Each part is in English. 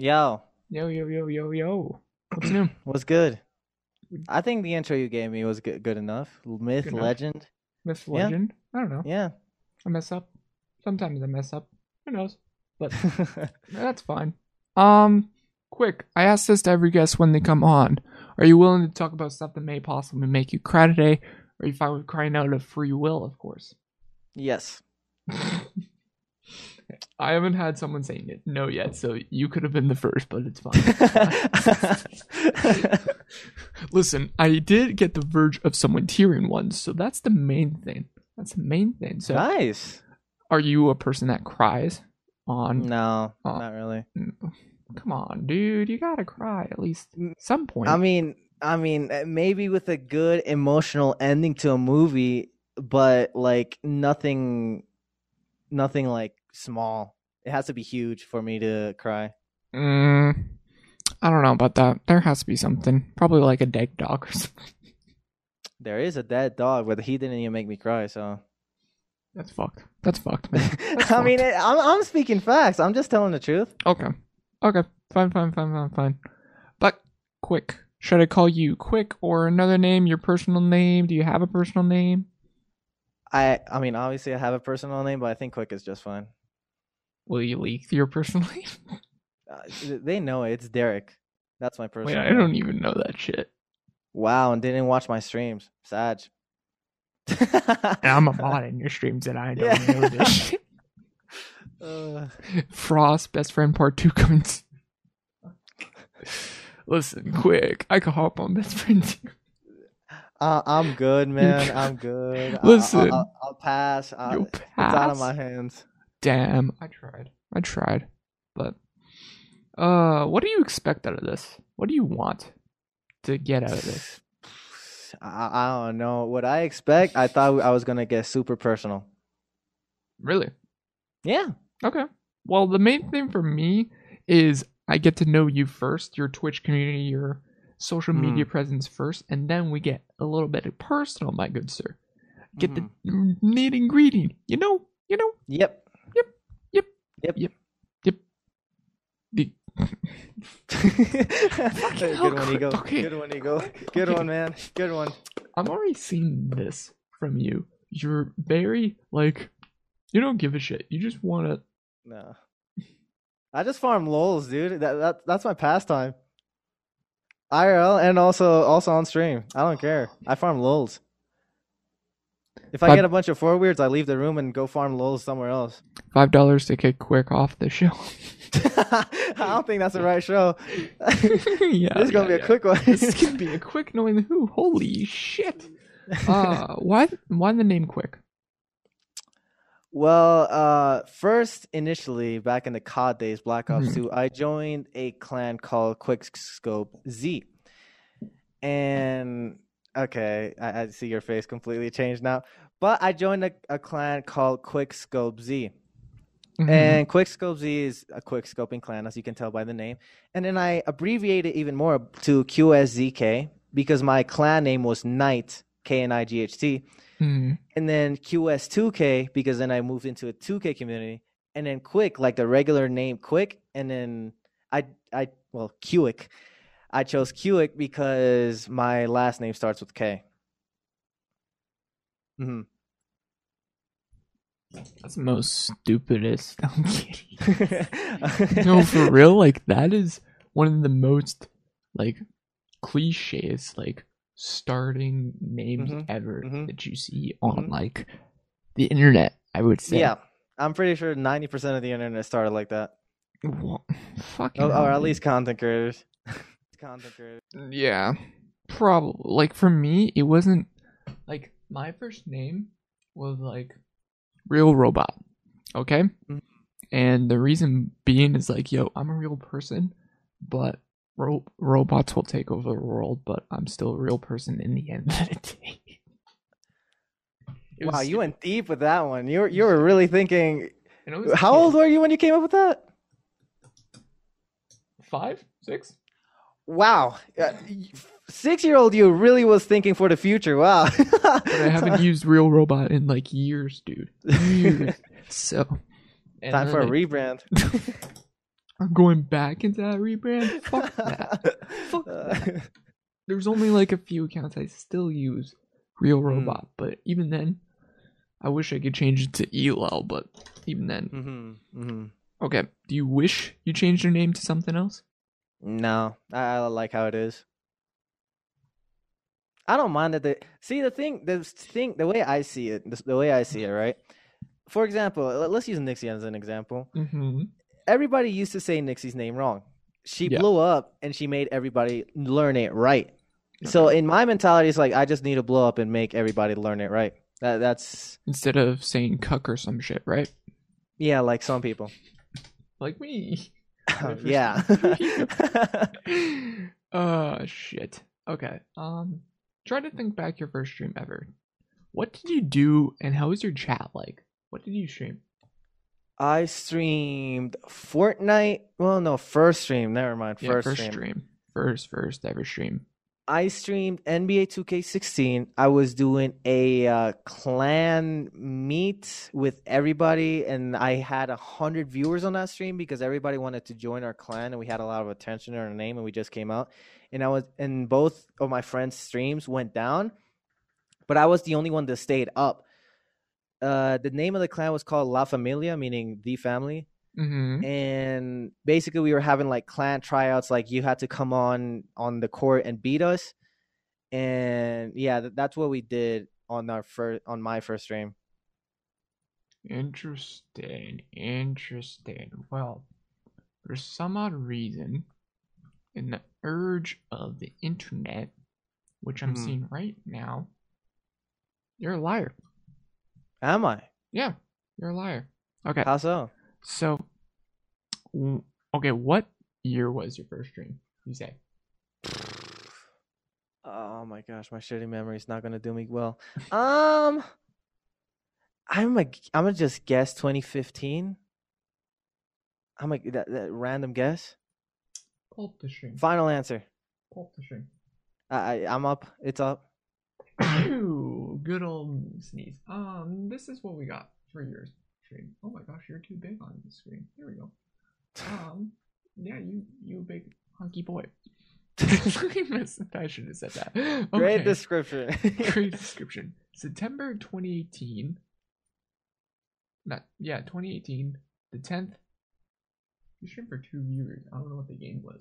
Yo, Yo, yo, yo, yo, yo. What's new? what's good? I think the intro you gave me was good, good enough. Myth, Good enough. legend. Yeah. Legend? I don't know. Yeah. I mess up. Sometimes I mess up. Who knows? But that's fine. Um, quick. I ask this to every guest when they come on. Are you willing to talk about stuff that may possibly make you cry today? Are you fine with crying out of free will, of course? yes. I haven't had someone saying it no yet, so you could have been the first, but it's fine. Listen, I did get the verge of someone tearing once, so that's the main thing. That's the main thing. So, nice. are you a person that cries on? No, Oh. not really. Mm, come on, dude, you gotta cry at least mm, some point. I mean, I mean, uh, maybe with a good emotional ending to a movie, but like nothing, nothing like small. It has to be huge for me to cry. Mm, I don't know about that. There has to be something. Probably like a dead dog or something. There is a dead dog, but he didn't even make me cry. So, That's fucked. That's fucked, man. I mean, it, I'm I'm speaking facts. I'm just telling the truth. Okay. Okay. Fine, fine, fine, fine, fine. But quick. Should I call you quick or another name? Your personal name? Do you have a personal name? I I mean, obviously, I have a personal name, but I think Quick is just fine. Will you leak your personal name? Uh, they know it. It's Derek. That's my personal. Wait, personal. I name. don't even know that shit. Wow, and didn't watch my streams. Sag. I'm a bot in your streams and I don't Yeah. know this. Uh, Frost, best friend part two coming. Listen, quick. I can hop on best friend two. I, I'm good, man. I'm good. I- I- Listen. I'll, I'll pass. I, You'll it's out of my hands. Damn. I tried. I tried. But uh what do you expect out of this? What do you want to get out of this? I, I don't know what I expect. I thought I was gonna get super personal. Really? Yeah. Okay. Well, the main thing for me is I get to know you first, your Twitch community, your social Hmm. media presence first, and then we get a little bit personal, my good sir. Get Mhm. the nitty and gritty. You know, you know, Yep. Yep. Yep. Yep. Yep. Yep. the Good one, Ego. okay. Good one, Ego. Good Okay. one, man. Good one. I'm already seeing this from you. You're very like you don't give a shit. You just want to No. I just farm lols, dude. That, that that's my pastime. IRL and also also on stream. I don't care. I farm lols. If I get a bunch of four weirds, I leave the room and go farm lols somewhere else. five dollars to kick quick off the show. I don't think that's the right show. yeah, this is gonna yeah, be a yeah. quick one. this is gonna be a quick knowing who. Holy shit! Uh, why why the name quick? Well, uh, first, initially, back in the COD days, Black Ops Mhm. 2, I joined a clan called Quickscope Z. And, okay, I, I see your face completely changed now. But I joined a, a clan called Quickscope Z. Mhm. And Quickscope Z is a quick scoping clan, as you can tell by the name. And then I abbreviated even more to QSZK because my clan name was Knight, K N I G H T Mhm. and then QS2K because then I moved into a 2K community, and then Quick like the regular name Quick, and then I I well Quick, I chose Quick because my last name starts with K. hmm That's the most stupidest. I'm kidding. no, for real. Like that is one of the most like cliches, like starting names Mhm, ever mhm, that you see on mhm. like the internet. I would say. yeah, I'm pretty sure 90% of the internet started like that, Well, fucking. or, or at least content creators. Content creators. Yeah, probably. Like for me, it wasn't like my first name was like real robot. Okay, Mhm. and the reason being is like, yo, I'm a real person, but ro- robots will take over the world, but I'm still a real person in the end of the day. Was Wow, you went deep with that one. You were you were really thinking. And I was a How old were you when you came up with that? Five, six. Wow. Six year old you really was thinking for the future. Wow. I haven't used real robot in like years, dude. Years. so Time for a like, rebrand. I'm going back into that rebrand. Fuck that. Fuck that. There's only like a few accounts I still use Real Hmm. Robot, but even then, I wish I could change it to ELL, but even then. hmm hmm Okay, do you wish you changed your name to something else? No, I, I like how it is. I don't mind that. they see the thing, the thing, the way I see it, the, the way I see it, right? For example, let- let's use Nixie as an example. Mm-hmm. Everybody used to say Nixie's name wrong. She Yeah. blew up, and she made everybody learn it right. So in my mentality, it's like I just need to blow up and make everybody learn it right. That that's Instead of saying cuck or some shit, right? yeah, like some people. Like me. yeah. uh shit. Okay. Um try to think back your first stream ever. What did you do and how was your chat like? What did you stream? I streamed Fortnite. Well, no, first stream. Never mind. Yeah, First, first stream. stream. First first ever stream. I streamed NBA 2K16. I was doing a uh, clan meet with everybody, and I had a hundred viewers on that stream because everybody wanted to join our clan, and we had a lot of attention on our name, and we just came out. And I was, and both of my friends' streams went down, but I was the only one that stayed up. Uh, the name of the clan was called La Familia, meaning the family Mm-hmm. and basically we were having like clan tryouts like you had to come on on the court and beat us and yeah th- that's what we did on our first on my first stream Interesting. Interesting. Well, for some odd reason, in the urge of the internet, which I'm Mhm. seeing right now, you're a liar. am i Yeah, you're a liar. Okay. how so So, okay, what year was your first dream? You say oh my gosh my shitty memory is not gonna do me well um i'm a i'm gonna just guess 2015 i'm a that, that random guess pulp the stream. final answer Pulp the stream. I, I i'm up it's up Ooh, good old sneeze. Um, this is what we got for your stream. Oh my gosh, you're too big on the screen. Here we go. Um, yeah, you you big hunky boy. I should have said that. great description Great description. September 2018. Not yeah, 2018. The 10th. You streamed for two viewers. I don't know what the game was.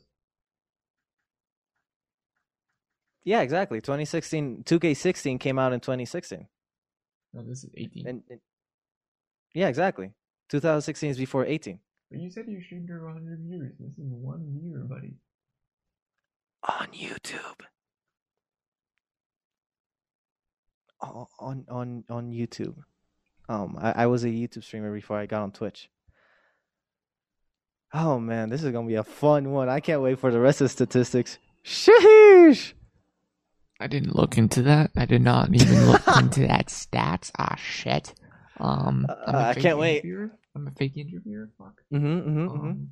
Yeah, exactly. 2016, 2K16 came out in 2016. No, this is 18. And, and- yeah, exactly. 2016 is before 18. but you said you streamed for 100 viewers. This is one viewer, buddy. On YouTube. On on on YouTube. Um, I, I was a YouTube streamer before I got on Twitch. Oh man, this is gonna be a fun one. I can't wait for the rest of the statistics. Sheesh! I didn't look into that. I did not even look into that stats. Ah, shit. Um, I'm Uh, I can't wait. interviewer. I'm a fake interviewer. Fuck. Mm-hmm, mm-hmm, mm-hmm. Um,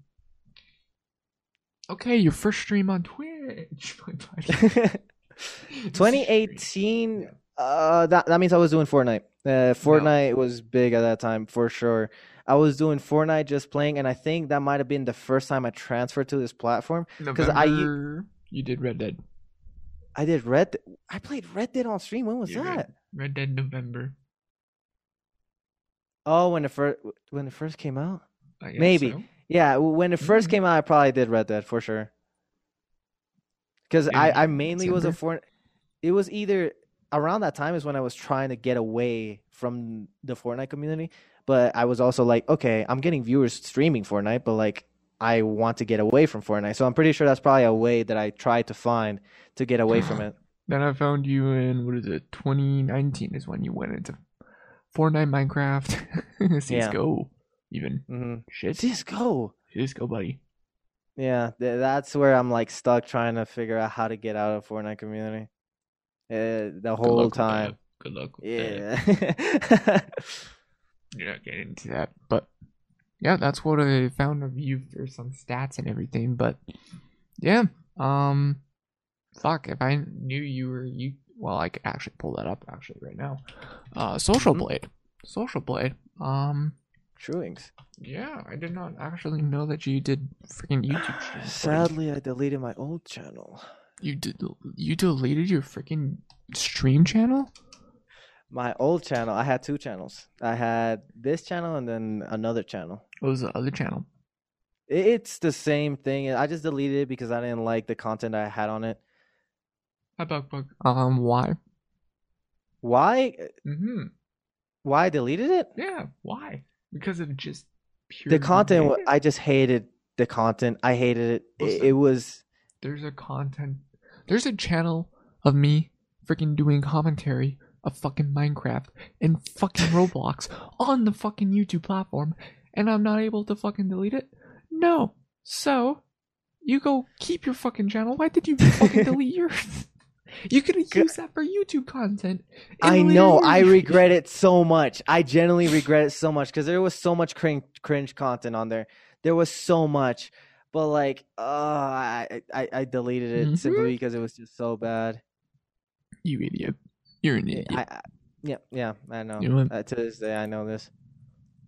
okay, your first stream on Twitch. 2018 uh that, that means i was doing fortnite uh fortnite was big at that time for sure i was doing fortnite just playing and i think that might have been the first time i transferred to this platform because I- you did Red Dead. i did red i played red dead on stream when was did. that Red Dead November. Oh when it first when it first came out Maybe. so. yeah when it 1st Mhm. came out i probably did red dead for sure because i i mainly was a December. for it was either around that time is when i was trying to get away from the fortnite community but i was also like okay i'm getting viewers streaming fortnite but like i want to get away from fortnite so i'm pretty sure that's probably a way that i tried to find to get away from it Then I found you in what is it? 2019 is when you went into Fortnite, Minecraft, CS:GO, even hmm shit. cisco CS:GO, buddy. yeah th- that's where i'm like stuck trying to figure out how to get out of fortnite community uh, the whole with time. Good luck yeah You're not getting into that, but yeah, that's what I found of you for some stats and everything. But yeah, um, fuck, if I knew you were you, well, I could actually pull that up actually right now. Uh, Social Mhm. Blade, Social Blade. Um, Truings. Yeah, I did not actually know that you did freaking YouTube. Sadly, I deleted my old channel. You did you deleted your freaking stream channel? My old channel. I had two channels. I had this channel and then another channel. What was the other channel? It's the same thing. I just deleted it because I didn't like the content I had on it. Hi, Bug Bug. Um, why? Why? Mm-hmm. Why I deleted it? Yeah, why? Because of just pure. The content. wa- I just hated the content. I hated it. What's It, it was. There's a content. There's a channel of me freaking doing commentary of fucking Minecraft and fucking Roblox on the fucking YouTube platform, and I'm not able to fucking delete it. No. So, you go keep your fucking channel. Why did you fucking delete yours? You could used that for YouTube content. I know. I regret it so much. I genuinely regret it so much because there was so much cringe, cringe content on there. There was so much, but like, uh, I, I I deleted it Mhm. simply because it was just so bad. You idiot. You're an idiot. I, I, yeah, yeah, I know. You know? Uh, to this day, I know this.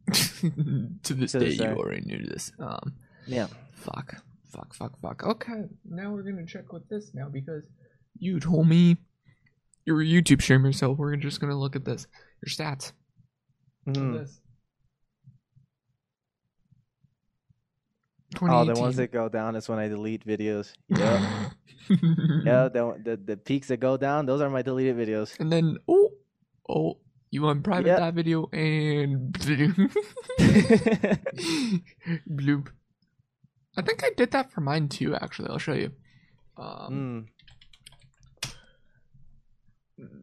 to this To day, this day. you already knew this. Um, Yeah. fuck, fuck, fuck, fuck. Okay, now we're gonna check with this now because you told me you're a YouTube streamer, so we're just gonna look at this. Your stats. Look at Mhm. This. Oh, the ones that go down is when I delete videos. Yeah, yeah. The, the the peaks that go down, those are my deleted videos. And then oh, oh, you unprivate Yep. that video and bloop. I think I did that for mine too. Actually, I'll show you. Um, Mm.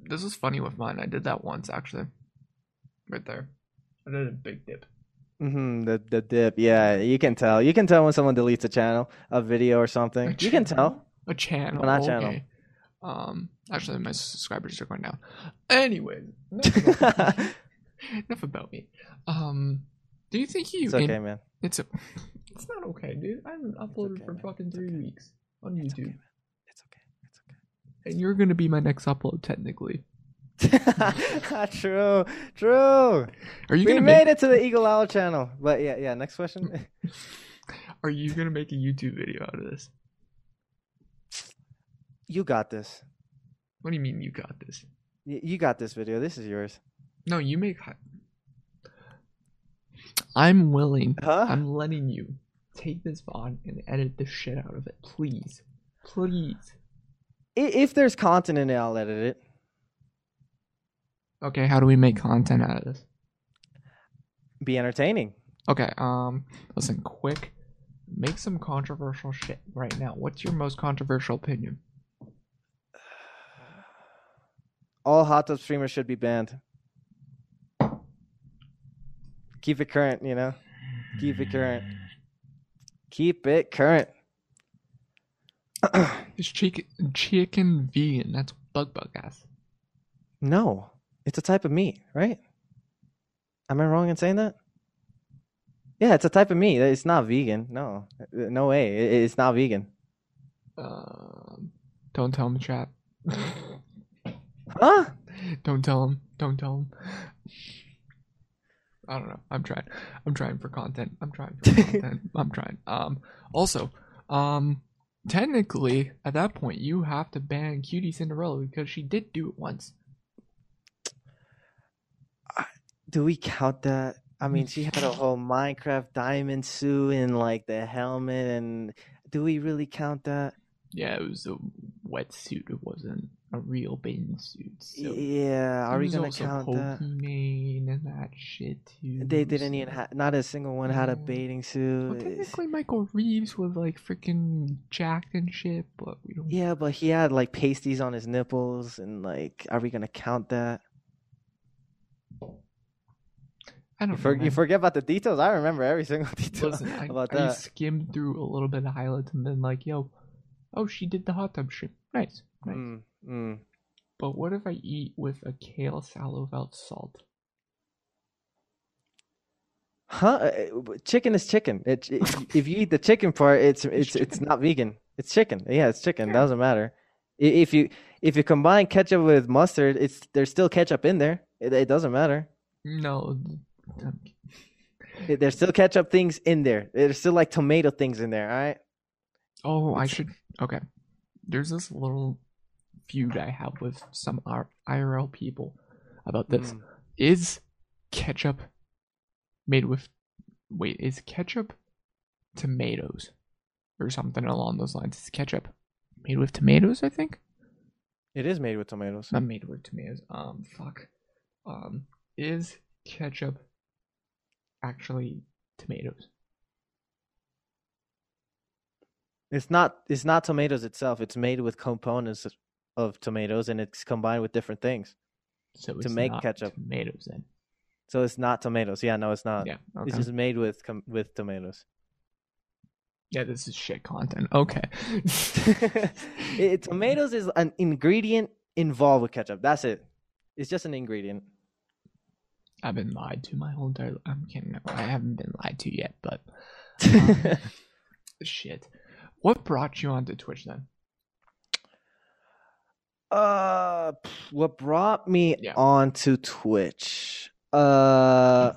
This is funny with mine. I did that once actually. Right there. I did a big dip. Mm-hmm, The the dip, yeah, you can tell. You can tell when someone deletes a channel, a video or something. You can tell. A channel. Not okay. channel. Um actually my subscribers are going down. Anyway, enough about, enough about me. Um do you think you it's in- okay, man. it's a, it's not okay, dude. I haven't uploaded okay, for man. fucking three weeks on YouTube. man. It's okay. It's And you're gonna be my next upload technically. true, true. Are you We made make it to the Eagle Owl channel. But yeah, yeah. Next question. are you gonna make a YouTube video out of this? you got this. What do you mean you got this? Y- You got this video. This is yours. No, you make I'm willing Huh? I'm letting you take this on and edit the shit out of it, please, please. If there's content in it, I'll edit it. Okay, how do we make content out of this? Be entertaining. Okay, um, listen, quick, make some controversial shit right now. What's your most controversial opinion? All hot tub streamers should be banned. Keep it current, you know. Keep it current. Keep it current. It's chicken, chicken vegan. That's bug bug ass. no, it's a type of meat, right? Am I wrong in saying that? Yeah, it's a type of meat. It's not vegan. No, no way. It's not vegan. Um, don't tell him, chat. Huh? don't tell him. Don't tell him. I don't know. I'm trying. I'm trying for content. I'm trying for content. I'm trying. Um. Also, um, technically, at that point, you have to ban QTCinderella because she did do it once. Do we count that? I mean, she had a whole Minecraft diamond suit and like the helmet, and do we really count that? Yeah, it was a wetsuit. It wasn't a real bathing suit. So yeah, are we gonna count that? Pokemon and that shit too. They didn't even so- have, not a single one had a bathing suit. Well, technically, Michael Reeves was like freaking jacked and shit, but we don't. Yeah, but he had like pasties on his nipples, and like, are we gonna count that? I don't You, know. for, you forget about the details. I remember every single detail Listen, I, about I that. skimmed through a little bit of highlights and then like, yo, oh, she did the hot tub stream. Nice, nice. Mm, mm. But what if I eat with a kale salad without salt? Huh? Uh, uh, Chicken is chicken. It, it, if you eat the chicken part, it's it's it's not vegan. It's chicken. Yeah, it's chicken. Yeah. Doesn't matter. If you if you combine ketchup with mustard, it's there's still ketchup in there. It, it doesn't matter. No. There's still ketchup things in there. There's still like tomato things in there. All right. Oh, I should. Okay. There's this little feud I have with some IRL people about this. Mm. Is ketchup made with. Wait, is ketchup tomatoes? Or something along those lines. Is ketchup made with tomatoes, I think? It is made with tomatoes. Not made with tomatoes. Um, fuck. Um, is ketchup actually tomatoes? It's not. It's not tomatoes itself. It's made with components of tomatoes, and it's combined with different things. So To make not ketchup. tomatoes then. So it's not tomatoes. Yeah, no, it's not. yeah. Okay. It's just made with com- with tomatoes. Yeah, this is shit content. Okay. it, tomatoes is an ingredient involved with ketchup. That's it. It's just an ingredient. I've been lied to my whole entire. I'm kidding. I haven't been lied to yet, but um, shit. What brought you onto Twitch then? Uh, what brought me Yeah. onto Twitch? Uh,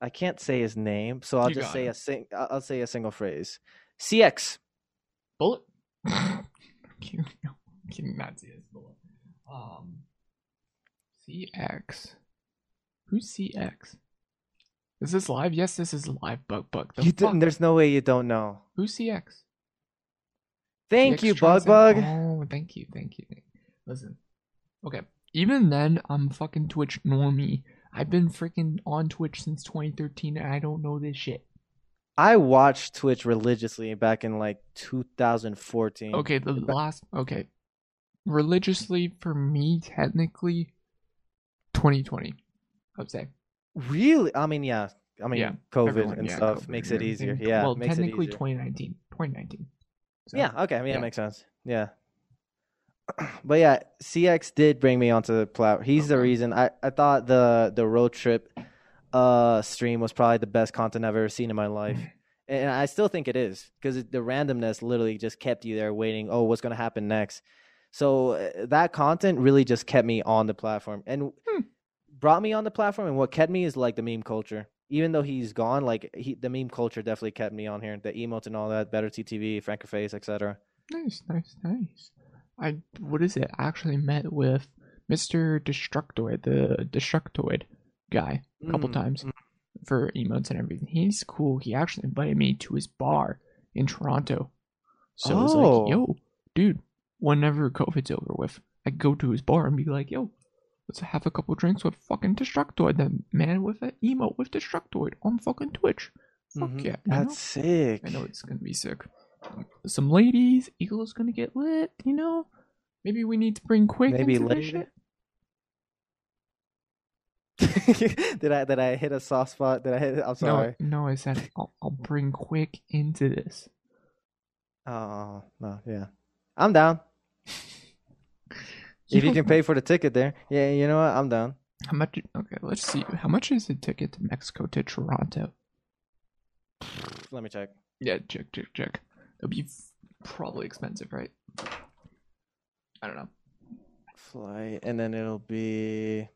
I can't say his name, so I'll You just say it. a sing. I'll I'll say a single phrase. CX. Bullet. I'm kidding. No, I'm kidding. Not CS Bullet. Um, CX. Who's CX? Is this live? Yes, this is live. Bug bug. The You fuck? didn't, there's no way you don't know. Who's CX? Thank you, Bug? Bug. Oh, thank you, thank you. Thank you. Listen, okay. Even then, I'm fucking Twitch normie. I've been freaking on Twitch since 2013, and I don't know this shit. I watched Twitch religiously back in like 2014. Okay, the last okay, religiously for me, technically, 2020. I'd say. Really? I mean, yeah. I mean, Yeah, COVID Everyone- and yeah, stuff COVID makes it easier. Yeah, Well, makes it technically easier. 2019. 2019. So, Yeah, okay. I mean, yeah. that makes sense. Yeah. But yeah, CX did bring me onto the platform. He's the reason. I, I thought the the road trip uh stream was probably the best content I've ever seen in my life. And I still think it is because the randomness literally just kept you there waiting, oh, what's going to happen next? So uh, that content really just kept me on the platform and Hmm. brought me on the platform and what kept me is like the meme culture. Even though he's gone, like he, the meme culture definitely kept me on here. The emotes and all that, better TTV, Franker Face, etc. Nice, nice, nice. I what is it? I actually met with Mr. Destructoid, the Destructoid guy, a couple Mm, times mm. for emotes and everything. He's cool. He actually invited me to his bar in Toronto. So it was Oh. like, yo, dude, whenever COVID's over with, I go to his bar and be like, yo, let's have a couple drinks with fucking Destructoid, the man with an emote with Destructoid on fucking Twitch. Fuck Mhm. yeah. you know? That's sick. I know it's gonna be sick. Some ladies, Eagle's gonna get lit, you know? Maybe we need to bring Quick Maybe into this later. shit. did I did I hit a soft spot? Did I hit? I'm sorry. No, no, I said I'll, I'll bring Quick into this. Oh no, yeah, I'm down. If you can pay for the ticket there, yeah, you know what? I'm down. How much? Okay, let's see. How much is a ticket to Mexico to Toronto? Let me check. Yeah, check, check, check. It'll be probably expensive, right? I don't know. Flight, and then it'll be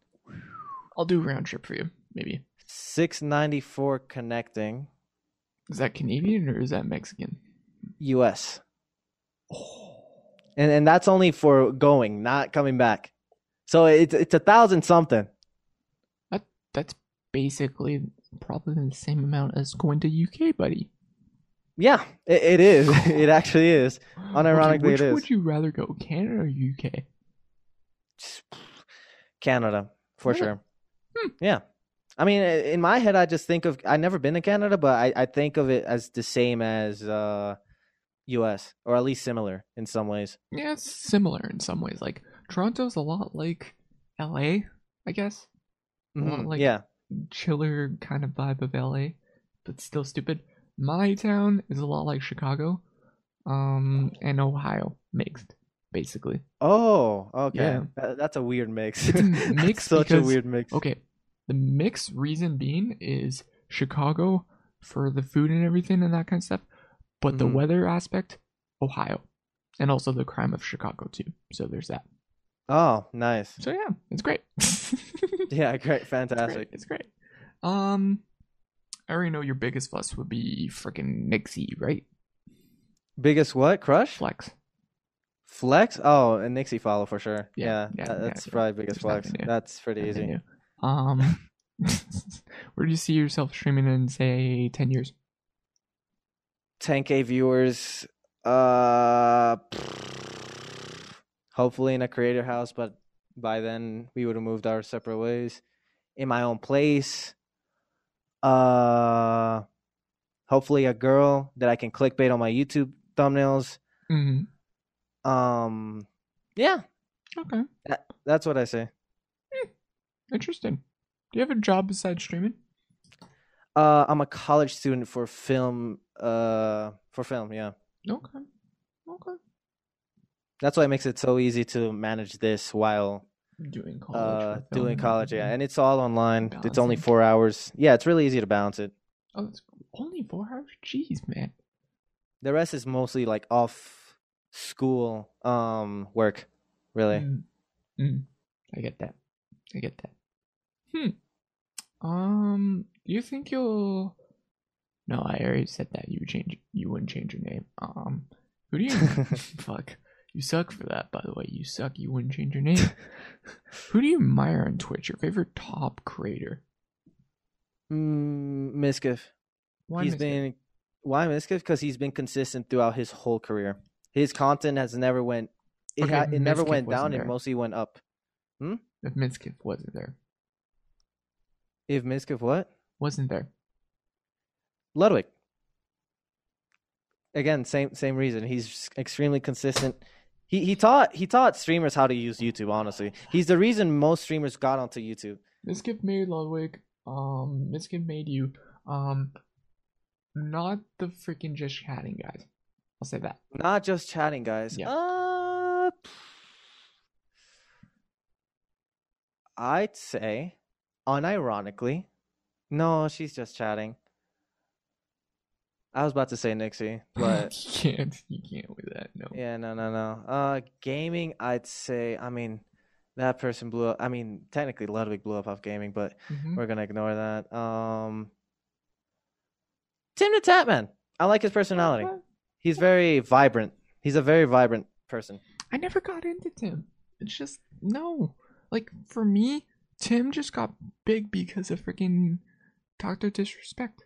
I'll do round trip for you, maybe. six ninety four connecting Is that Canadian or is that Mexican? U.S. Oh. And and that's only for going, not coming back. So it's it's a thousand something. That That's basically probably the same amount as going to UK, buddy. Yeah, it, it is. it actually is. Unironically, okay, which it is. would you rather go, Canada or UK? Canada for sure. Hmm. Yeah, I mean, in my head, I just think of I've never been to Canada, but I, I think of it as the same as uh, U.S. or at least similar in some ways. Yeah, it's similar in some ways. Like Toronto's a lot like LA, I guess. Mhm, like- yeah, Chiller kind of vibe of LA, but still stupid. My town is a lot like Chicago, um, and Ohio mixed, basically. Oh, okay. Yeah. That- that's a weird mix. It's a mix such a weird mix. Okay, the mix reason being is Chicago for the food and everything and that kind of stuff, but the Mhm. weather aspect, Ohio, and also the crime of Chicago too. So there's that. Oh, nice. So yeah, it's great. Yeah, great, It's fantastic. great. It's great. Um, I already know your biggest fuss would be freaking Nixie, right? Biggest what? Crush? Flex. Flex? Oh, and Nixie follow for sure. Yeah, Yeah, yeah, that- yeah, that's yeah. probably biggest flex. nothing. That's pretty easy. Continue. Um, where do you see yourself streaming in, say, 10 years? 10k viewers. Uh, hopefully in a creator house, but by then we would have moved our separate ways. In my own place. Uh, hopefully a girl that I can clickbait on my YouTube thumbnails. Mm-hmm. Um, yeah, Okay. that's what I say. Interesting. Do you have a job besides streaming? Uh, I'm a college student for film. Uh, for film, yeah. Okay. Okay. That's why it makes it so easy to manage this while Doing college. uh doing college. Yeah, and it's all online. It's only four hours. Yeah, it's really easy to balance it. Oh, that's only four hours? Jeez, man. The rest is mostly like off school um work. Really. Mm. Mm. I get that. I get that. Hmm. Um, do you think you'll? No, I already said that. You would change. You wouldn't change your name. Um, who do you? fuck. You suck for that, by the way. You suck. You wouldn't change your name. who do you admire on Twitch? Your favorite top creator? Mm, Mizkif. Why he's Mr. been why Mizkif? Because he's been consistent throughout his whole career. His content has never went. It, Okay, ha- it never went down. there. It mostly went up. Hmm? If Mizkif wasn't there, If Mizkif what? wasn't there. Ludwig. Again, same same reason. He's extremely consistent. He he taught he taught streamers how to use YouTube. Honestly, he's the reason most streamers got onto YouTube. Mizkif made Ludwig. Um, Mizkif made you. Um, not the freaking just chatting guys. I'll say that. Not just chatting, guys. Yeah. Uh, I'd say, unironically, no, she's just chatting. I was about to say Nixie, but you can't. You can't with that. No. yeah, no, no, no. Uh, gaming, I'd say. I mean, that person blew up. I mean, technically, Ludwig blew up off gaming, but Mhm. we're gonna ignore that. Um, Tim the Tatman. I like his personality. He's very vibrant. He's a very vibrant person. I never got into Tim. It's just no. Like for me, Tim just got big because of freaking Doctor Disrespect.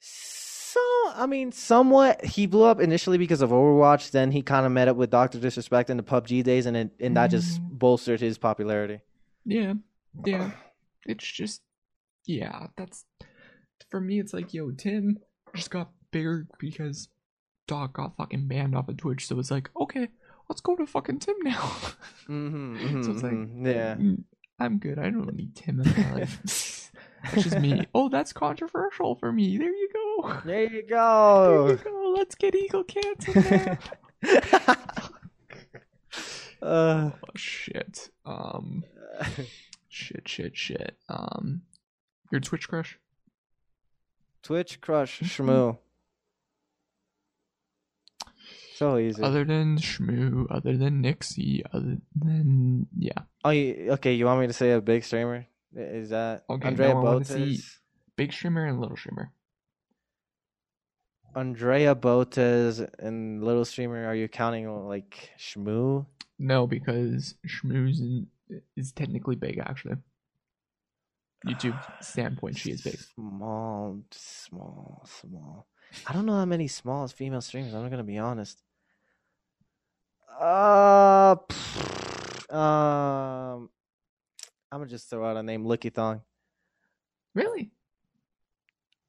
So, I mean, somewhat. He blew up initially because of Overwatch. Then he kind of met up with Doctor Disrespect in the PUBG days, and it, and that just Mm. bolstered his popularity. Yeah, yeah. It's just, yeah. That's for me. It's like, yo, Tim just got bigger because Doc got fucking banned off of Twitch. So it's like, okay, let's go to fucking Tim now. Mm-hmm, So it's like, yeah. Mm, I'm good. I don't need Tim in my life. That's just me. Oh, that's controversial for me. There you go. There you go. There you go. Let's get Eagle canceled now. uh, oh shit. Um. Shit. Shit. Shit. Um. Your Twitch crush? Twitch crush Shmoo. So easy. Other than Shmoo, other than Nixie, other than yeah, oh, you, okay. You want me to say a big streamer? Is that Okay, Andrea no, Botez? big streamer and little streamer. Andrea Botez and little streamer. Are you counting like Shmoo? No, because Shmoo's in, is technically big actually. YouTube standpoint, she is big. Small, small, small. I don't know how many small female streamers. I'm not gonna be honest. Uh, um, I'm gonna just throw out a name, Licky Thong. Really?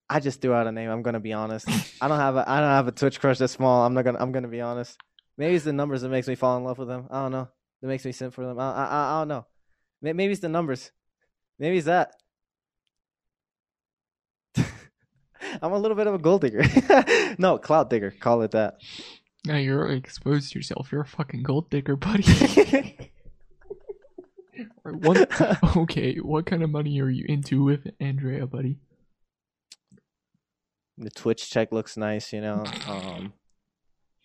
I just threw out a name. I'm gonna be honest. I don't have a I don't have a Twitch crush that small. I'm not gonna I'm gonna be honest. Maybe it's the numbers that makes me fall in love with them. I don't know. That makes me simp for them. I I I don't know. Maybe it's the numbers. Maybe it's that. I'm a little bit of a gold digger. no, cloud digger. Call it that. Now you're exposed yourself. You're a fucking gold digger, buddy. What? Okay, what kind of money are you into with Andrea, buddy? the Twitch check looks nice, you know. Um,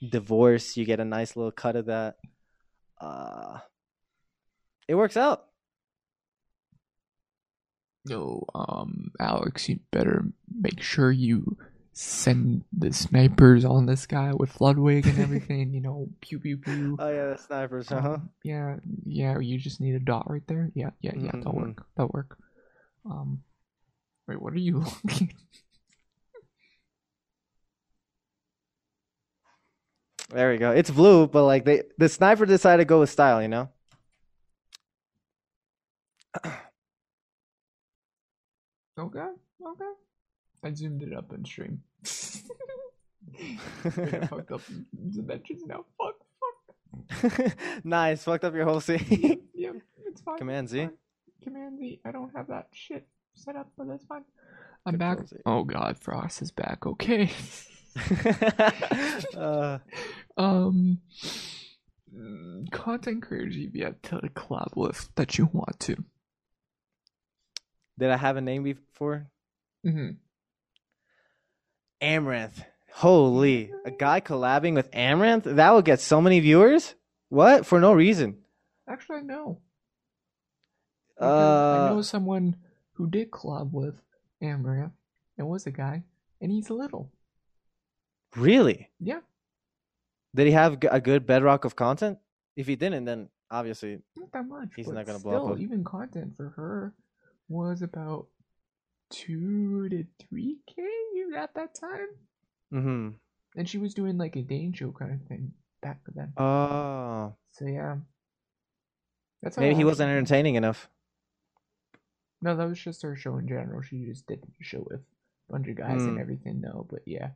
divorce, you get a nice little cut of that. Uh, it works out. No, um, Alex, you better make sure you send the snipers on this guy with Floodwig and everything. you know, pew pew pew. Oh yeah, the snipers. Uh huh. Um, yeah, yeah. You just need a dot right there. Yeah, yeah, yeah. That'll Mhm. work. That'll work. Um, wait, what are you looking? There we go. It's blue, but like they the sniper decided to go with style. You know. Okay, okay. I zoomed it up in stream. Wait, I fucked up dimensions now. Fuck, fuck. nice. Fucked up your whole scene. Yeah, it's fine. Command Z? fine. Command Z. I don't have that shit set up, but that's fine. I'm back. Z. Oh god, Frost is back. Okay. uh, um, content creators you've yet to collab with that you want to. did I have a name before? Mm-hmm. Amouranth. Holy, a guy collabing with Amouranth? That would get so many viewers? What? For no reason. Actually, no. Because I know Uh, someone who did collab with Amouranth. It was a guy, and he's little. really? Yeah, Did he have a good bedrock of content? If he didn't, then obviously. not that much. He's not gonna blow up still, a- Even content for her was about two to three k at that time, Mm-hmm. and she was doing like a Dane show kind of thing back then. Oh. So yeah, that's how Maybe he wasn't entertaining enough. No, that was just her show in general. She just did the show with a bunch of guys and Mm. everything. No, but yeah,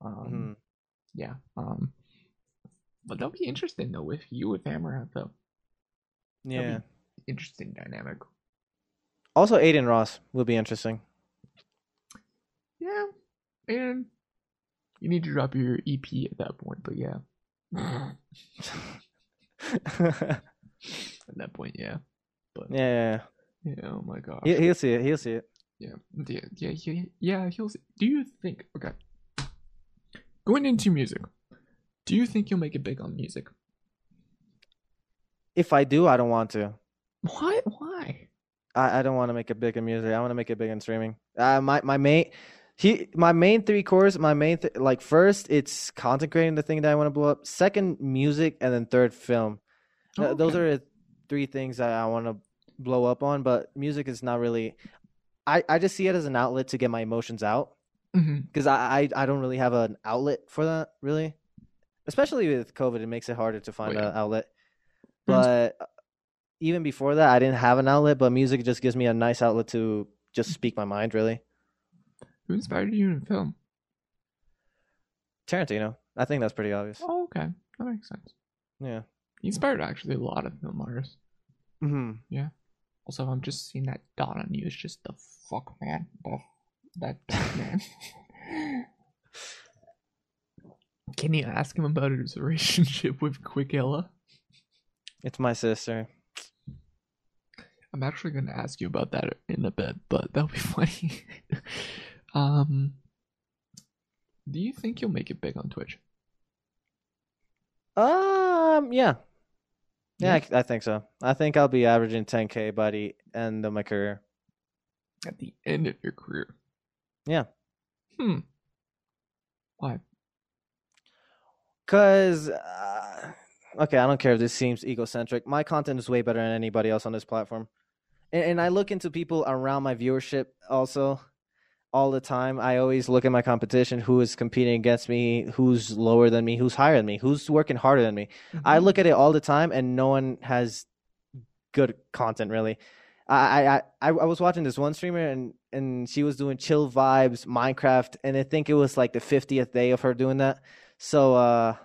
um, hmm yeah, um, but that'll be interesting though with you with Amouranth though. Yeah. interesting dynamic. Also, Adin Ross will be interesting. Yeah, and you need to drop your EP at that point. But yeah, at that point, yeah. But yeah, yeah, oh my god, He, he'll see it. He'll see it. Yeah, yeah, yeah, yeah, yeah. He'll. s- Do you think? Okay. Going into music, do you think you'll make it big on music? If I do, I don't want to. What? Why? I, I don't want to make it big in music. I want to make it big in streaming. Uh, my my main, he my main three cores. My main th- like first, it's content creating the thing that I want to blow up. Second, music, and then third, film. Oh, Those are the three things that I want to blow up on. But music is not really. I I just see it as an outlet to get my emotions out. because I, I I don't really have an outlet for that really, especially with COVID. It makes it harder to find yeah. an outlet. But uh, even before that, I didn't have an outlet. But music just gives me a nice outlet to just speak my mind. Really, Who inspired you in film? Tarantino. I think that's pretty obvious. Oh, okay, that makes sense. Yeah. He inspired actually a lot of film artists. hmm Yeah. Also, I'm just seeing that dot on you. It's just the fuck, man. The, that dot, man. Can you ask him about his relationship with Quickella? It's my sister. I'm actually going to ask you about that in a bit, but that'll be funny. Um, do you think you'll make it big on Twitch? Um. Yeah. Yeah, Yeah. I, I think so. I think I'll be averaging 10k by the end of my career. At the end of your career? Yeah. Hmm. Why? Cause, uh, okay, I don't care if this seems egocentric. My content is way better than anybody else on this platform, and, and I look into people around my viewership also all the time. I always look at my competition, who is competing against me, who's lower than me, who's higher than me, who's working harder than me. I Mm-hmm. look at it all the time, and no one has good content really. I I I, I was watching this one streamer, and and she was doing chill vibes Minecraft, and I think it was like the fiftieth day of her doing that. So uh,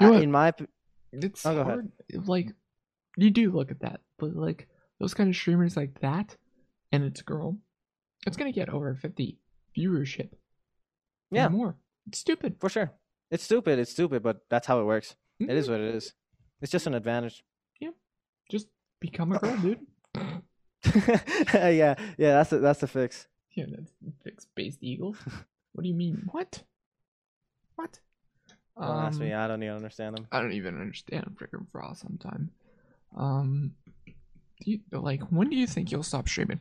You know I- in my It's Oh, hard. Like, you do look at that, but like those kind of streamers like that, and it's a girl, it's gonna get over fifty viewership. Yeah. more. It's stupid. for sure, it's stupid. It's stupid, but that's how it works. It Mhm. is what it is. It's just an advantage. Yeah, just become a girl, dude. yeah, yeah. That's a, that's the fix. Yeah, that's fixed based eagles. what do you mean? What? What? Don't ask me. Um, I don't even understand them. I don't even understand freaking Frost sometimes. Um, do you, like when do you think you'll stop streaming?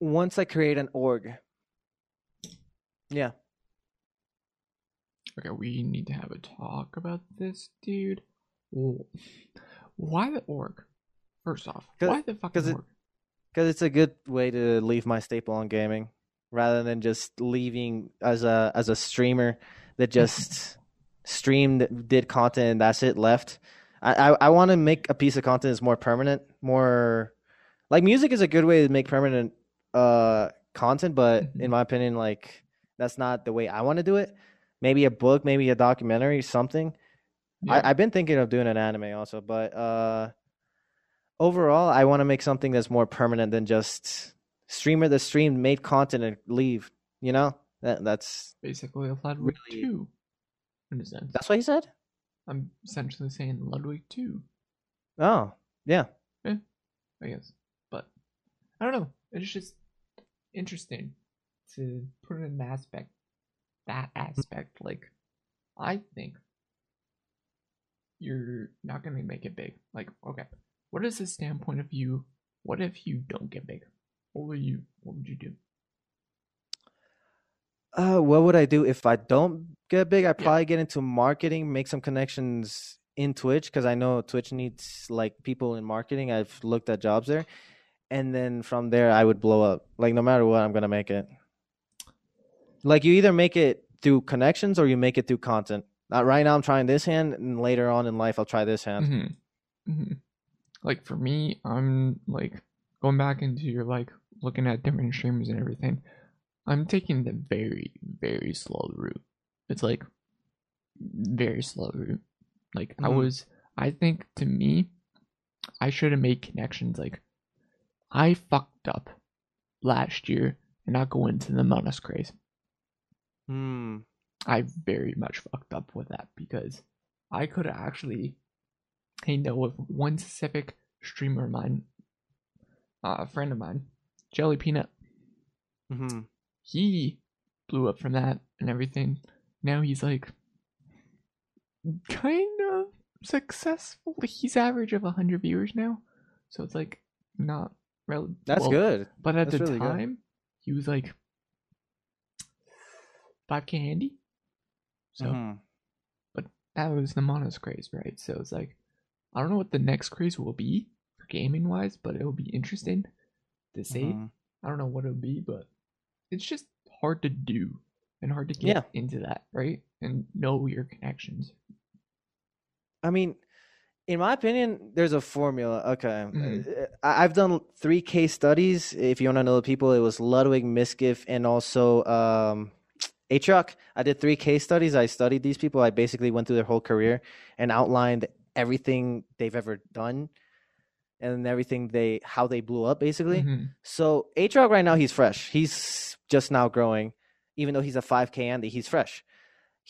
Once I create an org. Yeah. Okay, we need to have a talk about this, dude. Wh- Why the org? First off, why the it- org? Because it's a good way to leave my staple on gaming, rather than just leaving as a as a streamer that just streamed, did content, and that's it. Left. I I, I want to make a piece of content that's more permanent, more like music is a good way to make permanent uh content, but in my opinion, like that's not the way I want to do it. Maybe a book, maybe a documentary, something. Yeah. I, I've been thinking of doing an anime also, but uh, overall, I want to make something that's more permanent than just streamer that streamed, made content, and leave. You know, that that's Basically, a Ludwig Really- 2. In a sense. that's what he said. I'm essentially saying Ludwig 2, Oh, yeah. I guess. But I don't know. It's just interesting to put in an aspect, that aspect. Like, I think you're not going to make it big. Like, okay, what is the standpoint of you? What if you don't get big? What would you? What would you do? Uh, what would I do if I don't get big? I'd probably get into marketing, make some connections in Twitch because I know Twitch needs like people in marketing. I've looked at jobs there, and then from there I would blow up. Like no matter what, I'm gonna make it. Like you either make it through connections or you make it through content. Uh, right now I'm trying this hand, and later on in life I'll try this hand. hmm hmm Like for me, I'm like going back into your like looking at different streamers and everything. I'm taking the very very slow route. It's like very slow route. Like I Mhm. was, I think to me, I should have made connections. Like I fucked up last year and not go into the Among Us craze. Hmm. I very much fucked up with that because I could actually, hey, know with one specific streamer of mine, uh, a friend of mine, Jelly Peanut, Hmm. he blew up from that and everything. Now he's like kind of successful. He's average of 100 viewers now. So it's like not That's good. But at That's the really good. time, he was like 5k handy. So Mhm. that was the Among Us craze, right? So it's like, I don't know what the next craze will be for gaming wise, but it'll be interesting to see. Mhm. I don't know what it'll be, but it's just hard to do and hard to get Yeah. into that, right? And know your connections. I mean, in my opinion, there's a formula. Okay, Mhm. Uh, I- I've done three case studies. If you want to know the people, it was Ludwig, Mizkif, and also um, Atrioc. I did three case studies. I studied these people. I basically went through their whole career and outlined everything they've ever done and everything they how they blew up basically. Mhm. So Atrioc right now he's fresh. He's just now growing, even though he's a 5K Andy. He's fresh.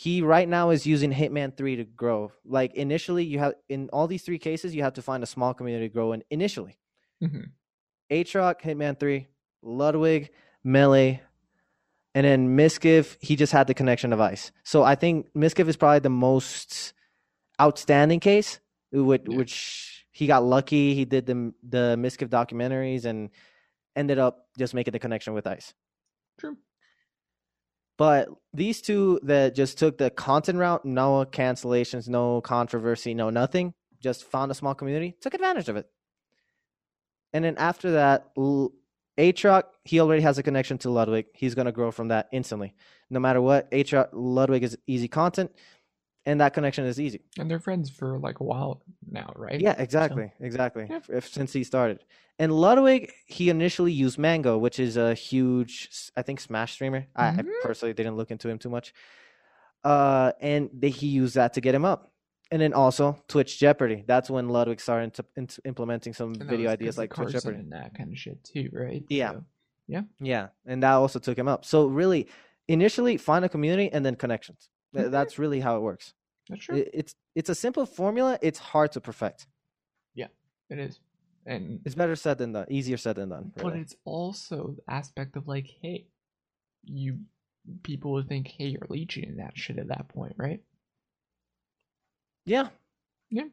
He right now is using Hitman 3 to grow. Like initially, you have in all these three cases, you have to find a small community to grow in initially. Mhm. Atrioc, Hitman 3, Ludwig, Melee, and then Mizkif, he just had the connection of Ice. So I think Mizkif is probably the most outstanding case, which, Yeah. which he got lucky. He did the the Mizkif documentaries and ended up just making the connection with Ice. True. But these two that just took the content route, no cancellations, no controversy, no nothing, just found a small community, took advantage of it. And then after that, Atrioc, he already has a connection to Ludwig. He's going to grow from that instantly. No matter what, Ludwig is easy content, and that connection is easy. And they're friends for like a while now, right? Yeah, exactly, exactly. Yeah. If, since he started, and Ludwig, he initially used Mang0, which is a huge, I think, Smash streamer. I, I Mhm. personally didn't look into him too much. Uh, and they, he used that to get him up, and then also Twitch Jeopardy. That's when Ludwig started to, implementing some video ideas like Twitch Jeopardy. and that kind of shit too, right? Yeah. So, Yeah, and that also took him up. So really, initially, find a community and then connections. Th-. That's really how it works. that's true. It, it's it's a simple formula. It's hard to perfect. Yeah, it is. And It's better said than done. Easier said than done. but it's also the aspect of like, hey, you people would think, hey, you're leeching in that shit at that point, right? Yeah, Yeah.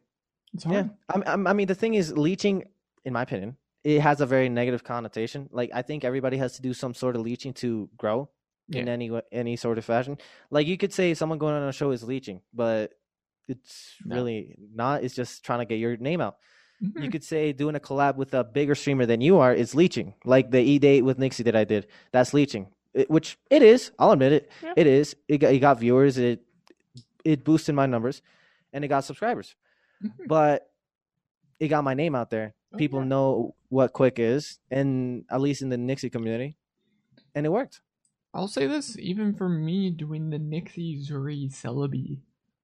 It's yeah. I'm, I'm, I mean, the thing is, leeching, in my opinion, it has a very negative connotation. Like, I think everybody has to do some sort of leeching to grow in any any sort of fashion. Like, you could say someone going on a show is leeching, but it's No. really not. It's just trying to get your name out. Mhm. You could say doing a collab with a bigger streamer than you are is leeching, like the E date with Nixie that I did. That's leeching, it, which it is. I'll admit it. Yeah. It is. It got, it got viewers. It it boosted my numbers, and it got subscribers. Mhm. But it got my name out there. Oh, People yeah. know what Quick is, and at least in the Nixie community, and it worked. I'll say this, even for me doing the Nixie Zuri Celebi,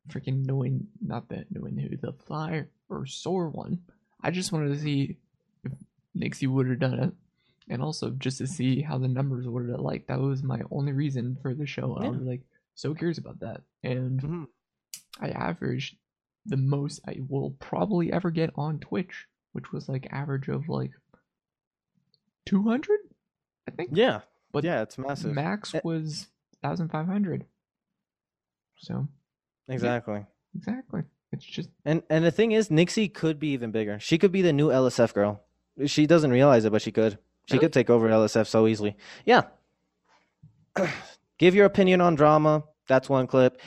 freaking knowing, not that knowing who the Fly or sore one, I just wanted to see if Nixie would have done it. And also just to see how the numbers would have like. That was my only reason for the show. I Yeah. was like so curious about that. And Mhm. I averaged the most I will probably ever get on Twitch, which was like average of like 200, I think. Yeah, But yeah, it's massive. Max Eh. was 1,500. So, exactly. exactly. It's just, And and the thing is, Nixie could be even bigger. She could be the new LSF girl. She doesn't realize it, but she could. She Really? could take over LSF so easily. Yeah. Give your opinion on drama. That's one clip.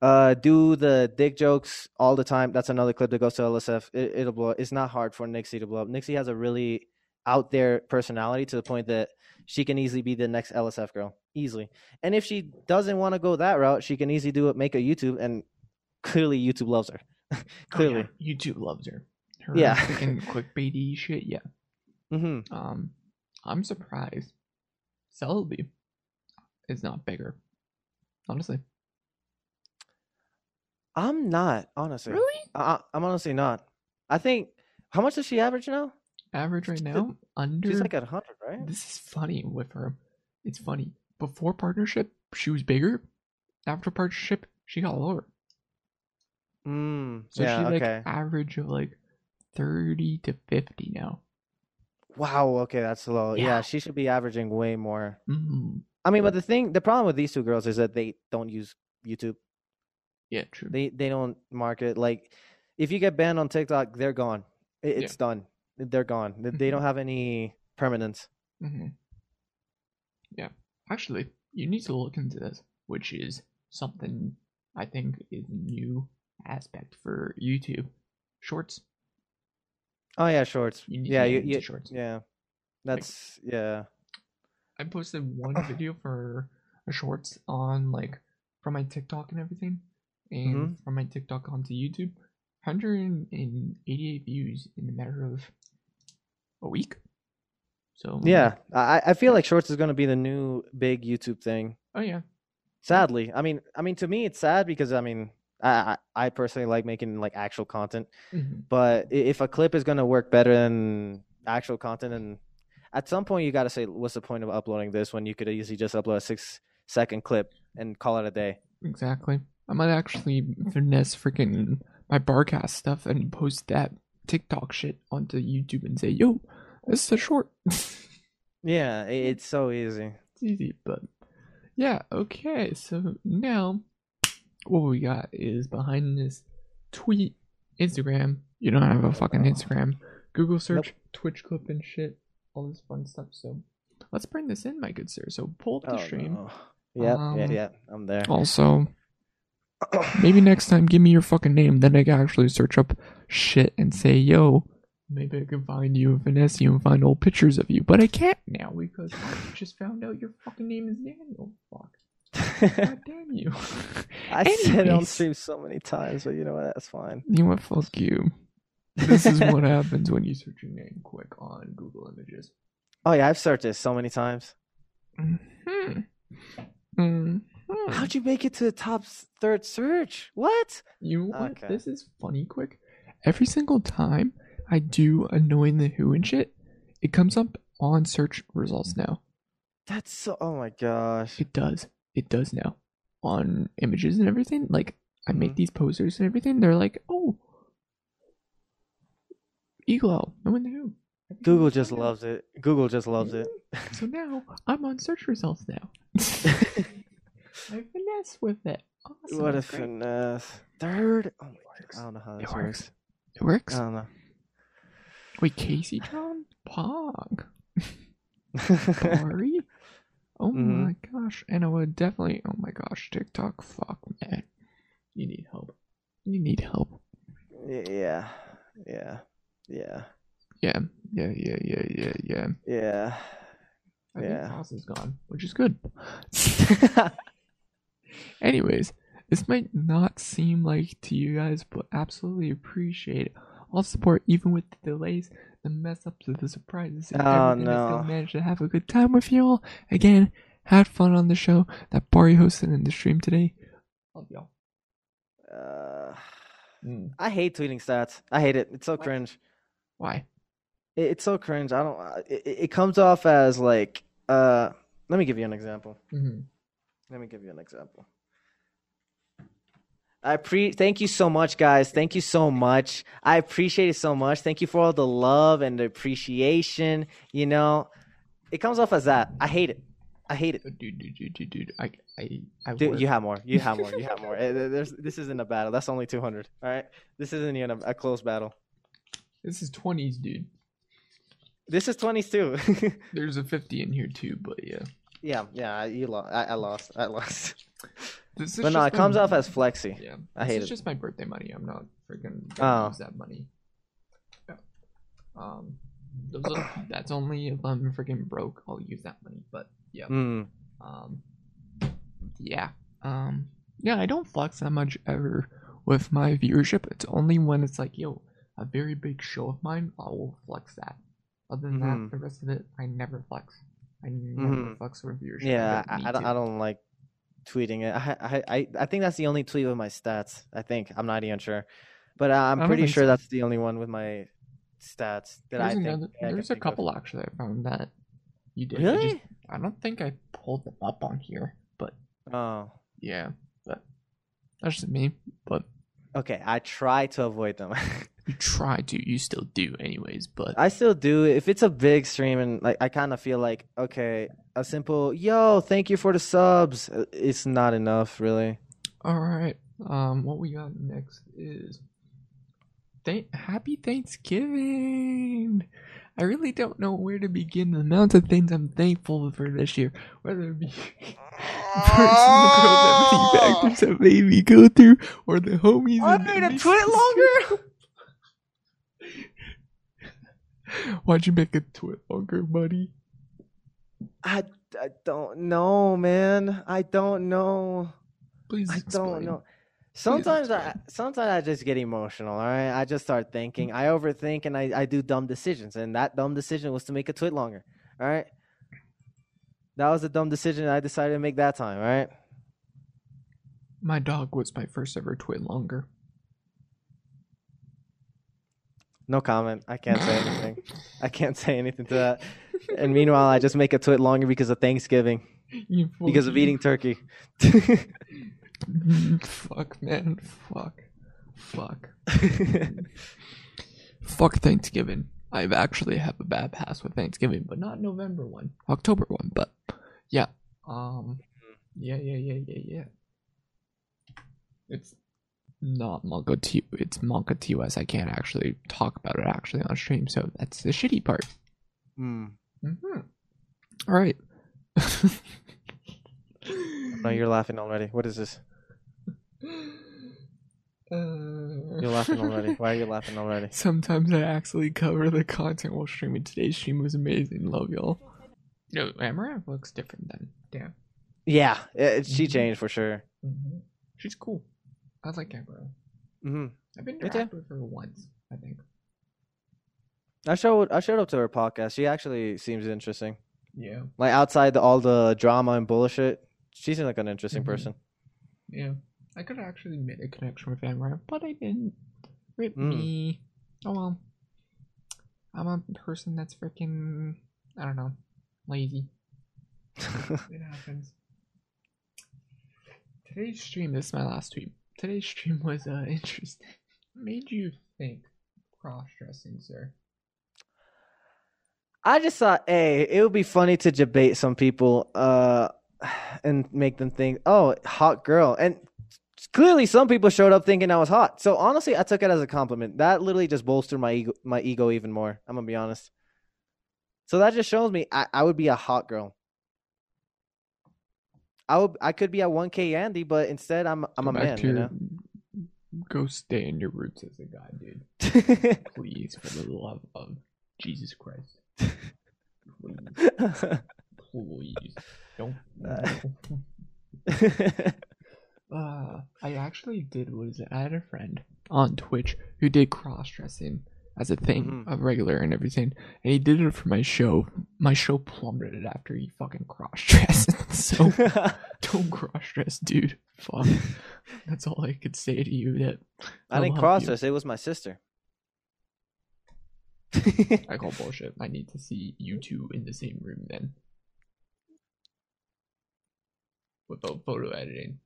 Uh, do the dick jokes all the time. That's another clip that goes to LSF. It, it'll blow. up. It's not hard for Nixie to blow up. Nixie has a really out there personality to the point that she can easily be the next LSF girl, easily. And if she doesn't want to go that route, she can easily do it. Make a YouTube, and clearly YouTube loves her. clearly. Oh, yeah, YouTube loves her. Her Yeah. freaking clickbaity shit, yeah. hmm Um, I'm surprised Celebi is not bigger. Honestly. I'm not honestly. Really? I, I'm honestly not. I think how much does she average now? Average right now, under. She's like at 100, right? This is funny with her. It's funny. Before partnership, she was bigger. After partnership, she got lower. Mm, So yeah. she like okay. average of like thirty to fifty now. Wow. Okay, that's low. Yeah. Yeah. she should be averaging way more. Mm-hmm. I mean, but the thing, the problem with these two girls is that they don't use YouTube. Yeah, true. They they don't market like if you get banned on TikTok, they're gone. It, Yeah. it's done. They're gone. They- They don't have any permanence. hmm Yeah, actually, you need to look into this, which is something I think is a new aspect for YouTube. Shorts. Oh yeah, shorts. You yeah, you, you, shorts. yeah. That's yeah. I posted one video for a shorts on like from my TikTok and everything, and Mhm. from my TikTok onto YouTube, 188 views in a matter of a week. So Yeah, I I feel like shorts is gonna be the new big YouTube thing. Oh yeah. Sadly, I mean, I mean, to me, it's sad because I mean, I I personally like making like actual content, Mhm. but if a clip is gonna work better than actual content, and at some point you got to say, what's the point of uploading this when you could easily just upload a six second clip and call it a day? Exactly. I might actually finesse freaking my barcast stuff and post that TikTok shit onto YouTube and say, "Yo, this is a short." Yeah, it's so easy. It's easy, but yeah. Okay, so now what we got is behind this tweet, Instagram. You don't have a fucking Instagram. Google search, Twitch clip and shit, all this fun stuff. So let's bring this in, my good sir. So pull up the Oh, stream. no. Yep, yeah, Um, yeah, I'm there. Also, maybe next time give me your fucking name, then I can actually search up shit and say, yo, maybe I can find you and finesse you and find old pictures of you. But I can't now because I just found out your fucking name is Daniel. Fuck. God damn you. I said it on Anyways. stream so many times, but you know what? That's fine. You know what? Fuck you. This is what happens when you search your name quick on Google Images. Oh yeah, I've searched this so many times. Hmm. Hmm. How'd you make it to the top third search? What? You what? Okay. This is funny quick. Every single time I do annoying the who and shit, it comes up on search results now. That's so. Oh my gosh. It does. It does now. On images and everything. Like I make Mhm. these posters and everything, they're like, oh Eagle Owl, knowing the who. Google just loves it. Google just loves it. So now I'm on search results now. I finesse with it. Awesome. what a great. finesse. Third. Oh my. God. I don't know how It works. works. It works. I don't know. Wait, Casey John? Pog. Sorry. oh Mhm. my gosh. And I would definitely oh my gosh, TikTok, fuck man. You need help. You need help. Yeah. Yeah. Yeah. Yeah, yeah, yeah, yeah, yeah, yeah. Yeah. I Yeah. think is gone, which is good. Anyways, this might not seem like to you guys, but absolutely appreciate it. All support, even with the delays, the mess ups, the surprises, and Oh, everything. I still no. managed to have a good time with y'all. Again, had fun on the show that Bari hosted in the stream today. Love y'all. uh, Mm. I hate tweeting stats. I hate it. It's so What? cringe. Why? It, it's so cringe. I don't. It, it comes off as like. Uh, let me give you an example. Mm-hmm. Let me give you an example. I pre thank you so much, guys. Thank you so much. I appreciate it so much. Thank you for all the love and the appreciation. You know, it comes off as that. I hate it. I hate it. Dude, dude, dude, dude, dude. I, I, I Dude, work- you have more. You have more. You have more. There's, this isn't a battle. That's only 200. All right. This isn't even a, a close battle. This is 20s, dude. This is 20s too. There's a 50 in here too, but yeah. Yeah. Yeah. You lost. I, I lost. I lost. This is But no, just it comes my- off as flexy. Yeah, I hate is it. just my birthday money. I'm not freaking Oh. gonna use that money. Yeah. Um, those are, that's only if I'm freaking broke. I'll use that money. But yeah. Mm. Um, yeah. Um, yeah. I don't flex that much ever with my viewership. It's only when it's like, yo, a very big show of mine, I will flex that. Other than Mhm. that, the rest of it, I never flex. I never Mhm. flex with viewership. Yeah. I, I, don't. I don't like tweeting it. I, I, I, I think that's the only tweet with my stats. I think. I'm not even sure. But uh, I'm pretty sure so. that's the only one with my stats that I There's, think. another, I there's a think of. couple actually I found that you did. I, Really? just, I don't think I pulled them up on here, but Oh. yeah, but that's just me. But Okay. I try to avoid them. you try to, you still do, anyways. But I still do. If it's a big stream and like I kind of feel like okay, a simple yo, thank you for the subs. uh, It's not enough, really. all right, um, what we got next is thank Happy Thanksgiving. I really don't know where to begin. The amount of things I'm thankful for this year, whether it be personal growth that many factors that made me go through, or the homies. I that made made it me tweet longer. Why'd you make it tweet longer, buddy? I, I don't know, man. I don't know. Please I explain. don't know. Sometimes I sometimes I just get emotional. All right, I just start thinking. I overthink and I, I do dumb decisions. And that dumb decision was to make a tweet longer. All right, that was a dumb decision. I decided to make that time. All right. My dog was my first ever twit longer. No comment. I can't say anything. I can't say anything to that. And meanwhile, I just make a tweet longer because of Thanksgiving, because of eating turkey. Fuck, man. Fuck. Fuck. Fuck Thanksgiving. I actually have a bad pass with Thanksgiving, but not November one, October one. But yeah, um, yeah, yeah, yeah, yeah, yeah. It's not Mongo T. It's Monka TOS. I can't actually talk about it actually on stream, so that's the shitty part. Hmm. Mm-hmm. All right. No, you're laughing already. What is this? Uh, You're laughing already. Why are you laughing already? Sometimes I actually cover the content while streaming. Today's stream was amazing. Love y'all. No, Amouranth looks different then. Damn. Yeah, it, she Mhm. changed for sure. Mm-hmm. She's cool. I like Amouranth. hmm I've been Me too. interacted with her once, I think. I showed I showed up to her podcast. She actually seems interesting. Yeah. Like outside the, all the drama and bullshit, she seems like an interesting Mhm. person. Yeah. I could have actually made a connection with Amouranth, but I didn't. Rip Mm. me. Oh well. I'm a person that's freaking, I don't know, lazy. It happens. Today's stream, this is my last tweet. Today's stream was uh, interesting. Made you think cross dressing, sir? I just thought, hey, it would be funny to debate some people. Uh, and make them think, oh, hot girl. And clearly, some people showed up thinking I was hot. So honestly, I took it as a compliment. That literally just bolstered my ego, my ego even more. I'm gonna be honest. So that just shows me I, I would be a hot girl. I would I could be a 1K Andy, but instead I'm I'm a man. You know. Go stay in your roots as a guy, dude. Please, for the love of Jesus Christ. Please, please. Don't. Uh, I actually did. What is it? I had a friend on Twitch who did cross dressing as a thing, Mhm. a regular and everything, and he did it for my show. My show plummeted after he fucking cross dressed. so don't cross dress, dude. Fuck. That's all I could say to you. That I didn't cross dress. It was my sister. I call bullshit. I need to see you two in the same room then. Without photo editing.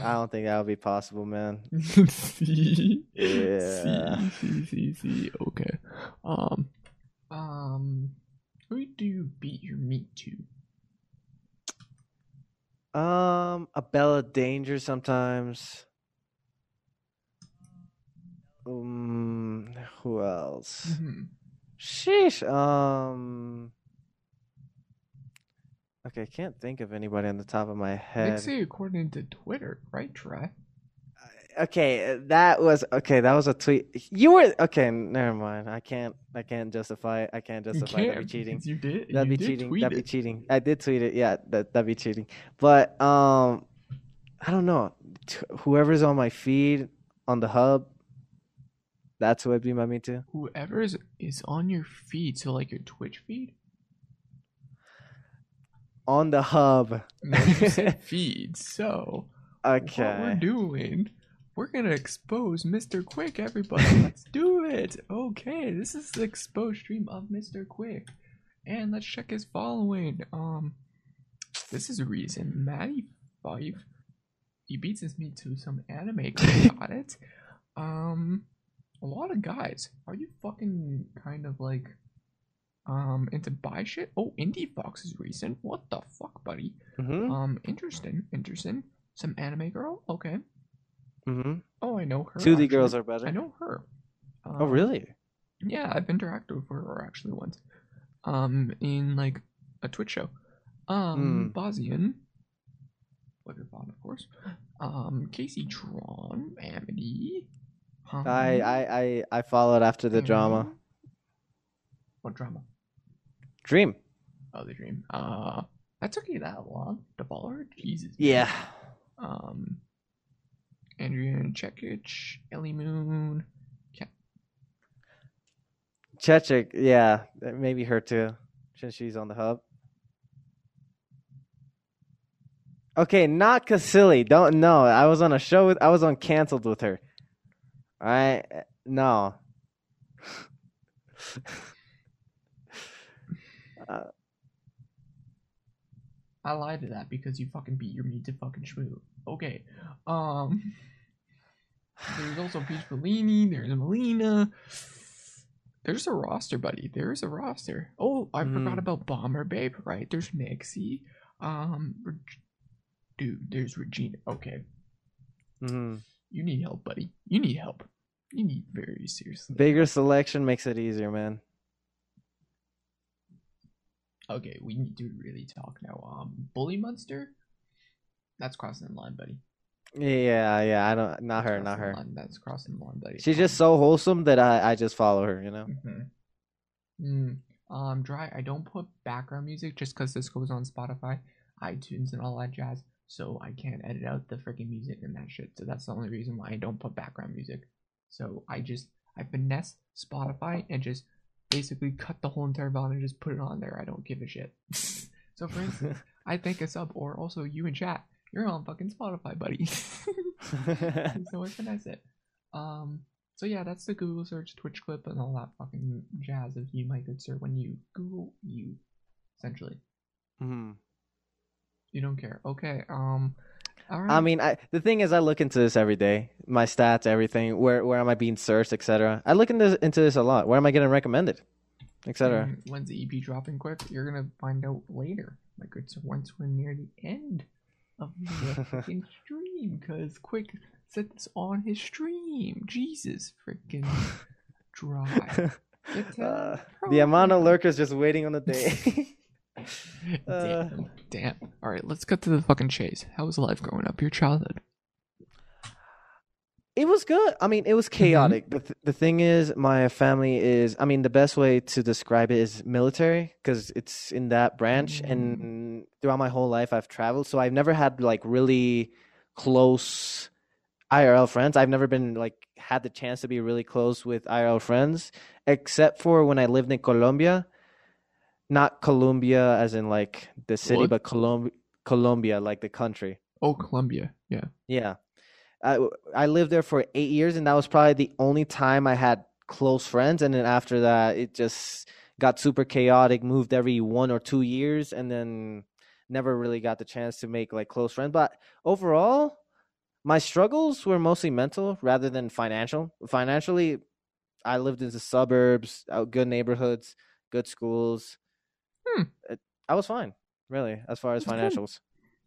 I don't think that would be possible, man. see, Yeah. see, see, see, see. Okay. Um, um, who do you beat your meat to? Um, a Bella Danger sometimes. Um, who else? Mhm. Sheesh. Um. Okay, I can't think of anybody on the top of my head. say according to Twitter, right? Try. Okay, that was okay. That was a tweet. You were okay. Never mind. I can't. I can't justify. I can't You justify. That'd be can't, cheating. You did. That'd you be did cheating. That'd be it. cheating. I did tweet it. Yeah, that that'd be cheating. But um, I don't know. T- whoever's on my feed on the hub, that's who I'd be my me too. Whoever is is on your feed, so like your Twitch feed. On the hub. No, you said feed. So okay, what we're doing, we're gonna expose Mr. Quick, everybody. Let's do it. Okay, this is the exposed stream of Mr. Quick, and let's check his following. Um, this is a reason Matty Five. He beats his meat to some anime. Got it. Um, a lot of guys. Are you fucking kind of like um into buy shit? Oh, Indiefoxx is recent. What the fuck, buddy? Mhm. Um, interesting, interesting. Some anime girl. Okay. mm-hmm. Oh, I know her. 2D actually. girls are better. I know her. Oh Um, really? Yeah, I've interacted with her actually once. Um, in like a Twitch show. Um, Hmm. Bosnian. Butterbot, of course. Um, Casey Tron, Amity. Um, I I I I followed after the drama. What drama? Dream. Oh, the dream. Uh, that took you that long to follow her? Jesus. man. Yeah. um, Andrea Chekic, Ellie Moon, yeah. Chechik. Yeah, maybe her too, since she's on the hub. Okay, not Casilli. Don't know. I was on a show with. I was on canceled with her. All right. No. uh, I lied to that because you fucking beat your meat to fucking schmoo. Okay. Um. There's also Peach Bellini. There's Melina. There's a roster, buddy. There's a roster. Oh, I forgot Mhm. about Bomber Babe. Right? There's Nixie. Um. Reg- Dude, there's Regina. Okay. mhm. You need help, buddy. You need help. You need very seriously. Bigger selection makes it easier, man. Okay, we need to really talk now. Um, Bully Monster. That's crossing the line, buddy. Yeah, yeah. I don't. Not her. Not her. line. That's crossing the line, buddy. She's just so wholesome that I I just follow her. You know. Mm-hmm. Mm, um, dry. I don't put background music just because this goes on Spotify, iTunes, and all that jazz. So I can't edit out the freaking music and that shit. So that's the only reason why I don't put background music. So I just I finesse Spotify and just basically cut the whole entire bond and just put it on there. I don't give a shit. so for instance, I think a sub or also you in chat, you're on fucking Spotify, buddy. so where can I it. Um. So yeah, that's the Google search, Twitch clip, and all that fucking jazz of you, my good sir. When you Google you, essentially, mm-hmm. you don't care. Okay. Um. All right. I mean, I the thing is, I look into this every day. My stats, everything. Where where am I being searched, etc. I look into into this a lot. Where am I getting recommended, etc. when's the EP dropping? Quick, you're gonna find out later. Like it's once we're near the end of the freaking stream, because quick this on his stream. Jesus freaking dry. Uh, the amount of lurkers just waiting on the day. Uh, Damn. Damn. All right, let's cut to the fucking chase. How was life growing up? Your childhood? it was good. I mean, it was chaotic. But th- the thing is, my family is. I mean, the best way to describe it is military because it's in that branch. And throughout my whole life, I've traveled, so I've never had like really close IRL friends. I've never been like had the chance to be really close with IRL friends, except for when I lived in Colombia. Not Colombia, as in like the city, What? but Colom- Colombia, like the country. Oh, Colombia. Yeah. Yeah. I, I lived there for eight years, and that was probably the only time I had close friends. And then after that, it just got super chaotic, moved every one or two years, and then never really got the chance to make like close friends. But overall, my struggles were mostly mental rather than financial. Financially, I lived in the suburbs, good neighborhoods, good schools. Hmm. It- I was fine, really, as far as That's good. financials.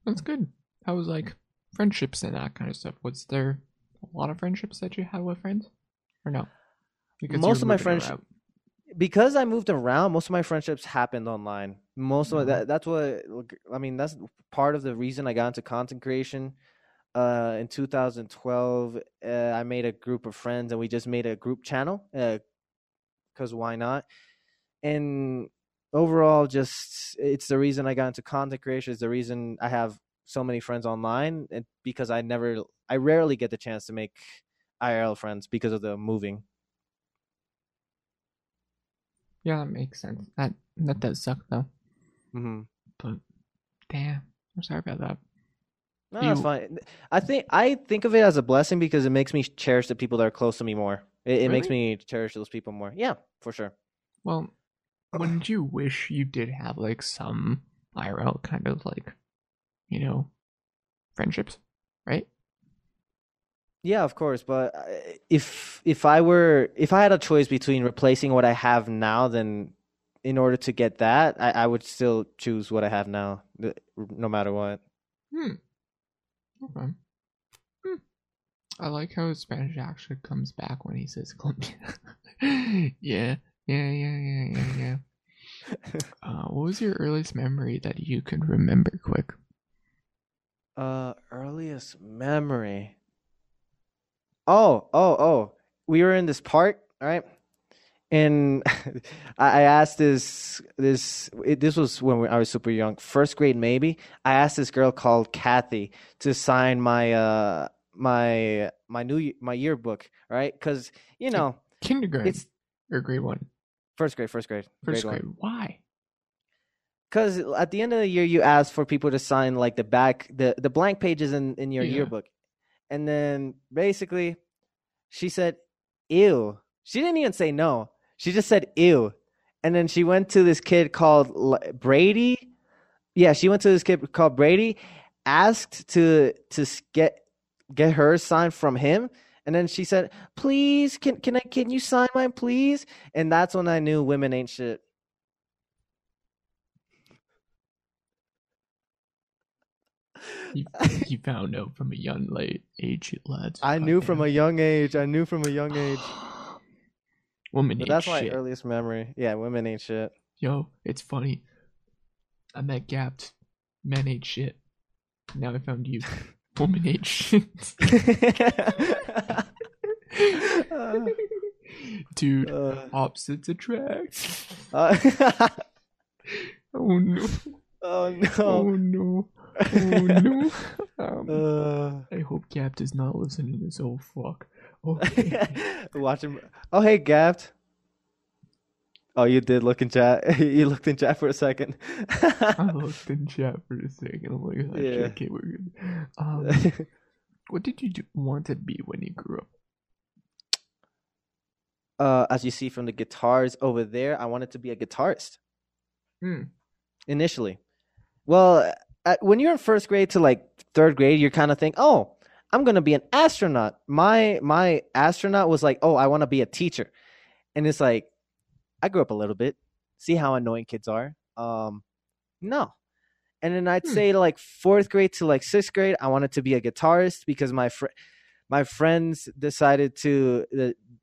That's good. How was like friendships and that kind of stuff? Was there a lot of friendships that you had with friends, or no? Because Most of my moving friends- because I moved around, most of my friendships happened online. Most of Mhm. that that's what I mean. That's part of the reason I got into content creation. Uh, in 2012, uh, I made a group of friends, and we just made a group channel. Because why not? And overall, just it's the reason I got into content creation. It's the reason I have so many friends online, and because I never, I rarely get the chance to make IRL friends because of the moving. Yeah, that makes sense. That that does suck though. Mm-hmm. But damn, I'm sorry about that. No, that's fine. I think I think of it as a blessing because it makes me cherish the people that are close to me more. It, it makes me cherish those people more. Yeah, for sure. Well, wouldn't you wish you did have like some IRL kind of like, you know, friendships, right? Yeah, of course. But uh, if if I were if I had a choice between replacing what I have now, then in order to get that, I, I would still choose what I have now, no matter what. Hmm. Okay. Hmm. I like how Spanish actually comes back when he says Colombia. yeah, yeah, yeah, yeah, yeah, yeah. uh, what was your earliest memory that you could remember quick? Uh, earliest memory. Oh, oh, oh. We were in this park, right? And I asked this this it, this was when we, I was super young, first grade maybe. I asked this girl called Kathy to sign my uh my my new my yearbook, right? Because you know Kindergarten it's or grade one? First grade, first grade, First one. grade. Why? Because at the end of the year, you ask for people to sign like the back, the the blank pages in in your Yeah. yearbook, and then basically, she said, "Ew." She didn't even say no. She just said "ew," and then she went to this kid called Brady. Yeah, she went to this kid called Brady, asked to to get get her sign from him, and then she said, "Please, can can I can you sign mine, please?" And that's when I knew women ain't shit. You, you found out from a young late age, lads. I knew from a young age. I knew from a young age. Woman But that's my shit. earliest memory. Yeah, women ain't shit. Yo, it's funny. I met Gapped. Men ain't shit. Now I found you. Shit. Dude, Uh, opposites attract. uh, Oh no. oh no. Oh no. Oh no. Um, Uh, I hope Gapped is not listening to this. Oh fuck. Okay. watch him. Oh, hey, Gapped. Oh, you did look in chat. you looked in chat for a second. I looked in chat for a second. I'm like, oh, Yeah. we're good. Um, what did you do, want to be when you grew up? uh, as you see from the guitars over there, I wanted to be a guitarist. Hmm. initially. Well, at, when you're in first grade to like third grade, you're kind of think, "Oh, I'm gonna be an astronaut." My my astronaut was like, "Oh, I want to be a teacher," and it's like, I grew up a little bit. See how annoying kids are. Um, no, And then I'd Hmm. say like fourth grade to like sixth grade, I wanted to be a guitarist because my fr- my friends decided to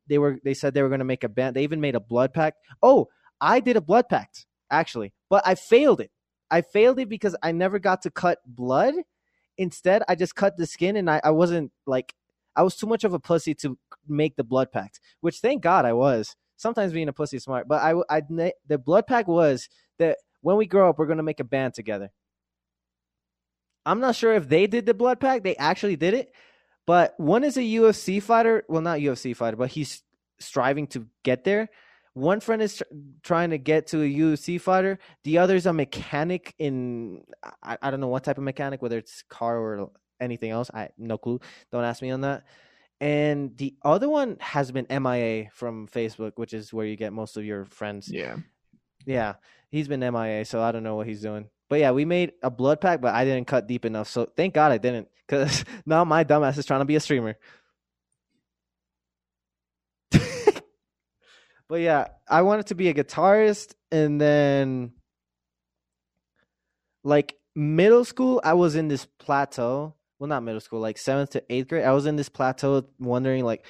they were they said they were going to make a band. They even made a blood pact. Oh, I did a blood pact actually, but I failed it. I failed it because I never got to cut blood. Instead, I just cut the skin, and I, I wasn't like I was too much of a pussy to make the blood pact. Which thank God I was. Sometimes being a pussy smart, but I I the blood pact was that when we grow up, we're gonna make a band together. I'm not sure if they did the blood pact. They actually did it, but one is a UFC fighter. Well, not UFC fighter, but he's striving to get there. One friend is tr- trying to get to a UFC fighter. The other is a mechanic in I, I don't know what type of mechanic, whether it's car or anything else. I no clue. Don't ask me on that. And the other one has been MIA from Facebook, which is where you get most of your friends. Yeah. Yeah, he's been MIA, so I don't know what he's doing. But yeah, we made a blood pack, but I didn't cut deep enough. So thank God I didn't, because now my dumbass is trying to be a streamer. but yeah, I wanted to be a guitarist, and then like middle school, I was in this plateau. Well, not middle school, like seventh to eighth grade. I was in this plateau, wondering like,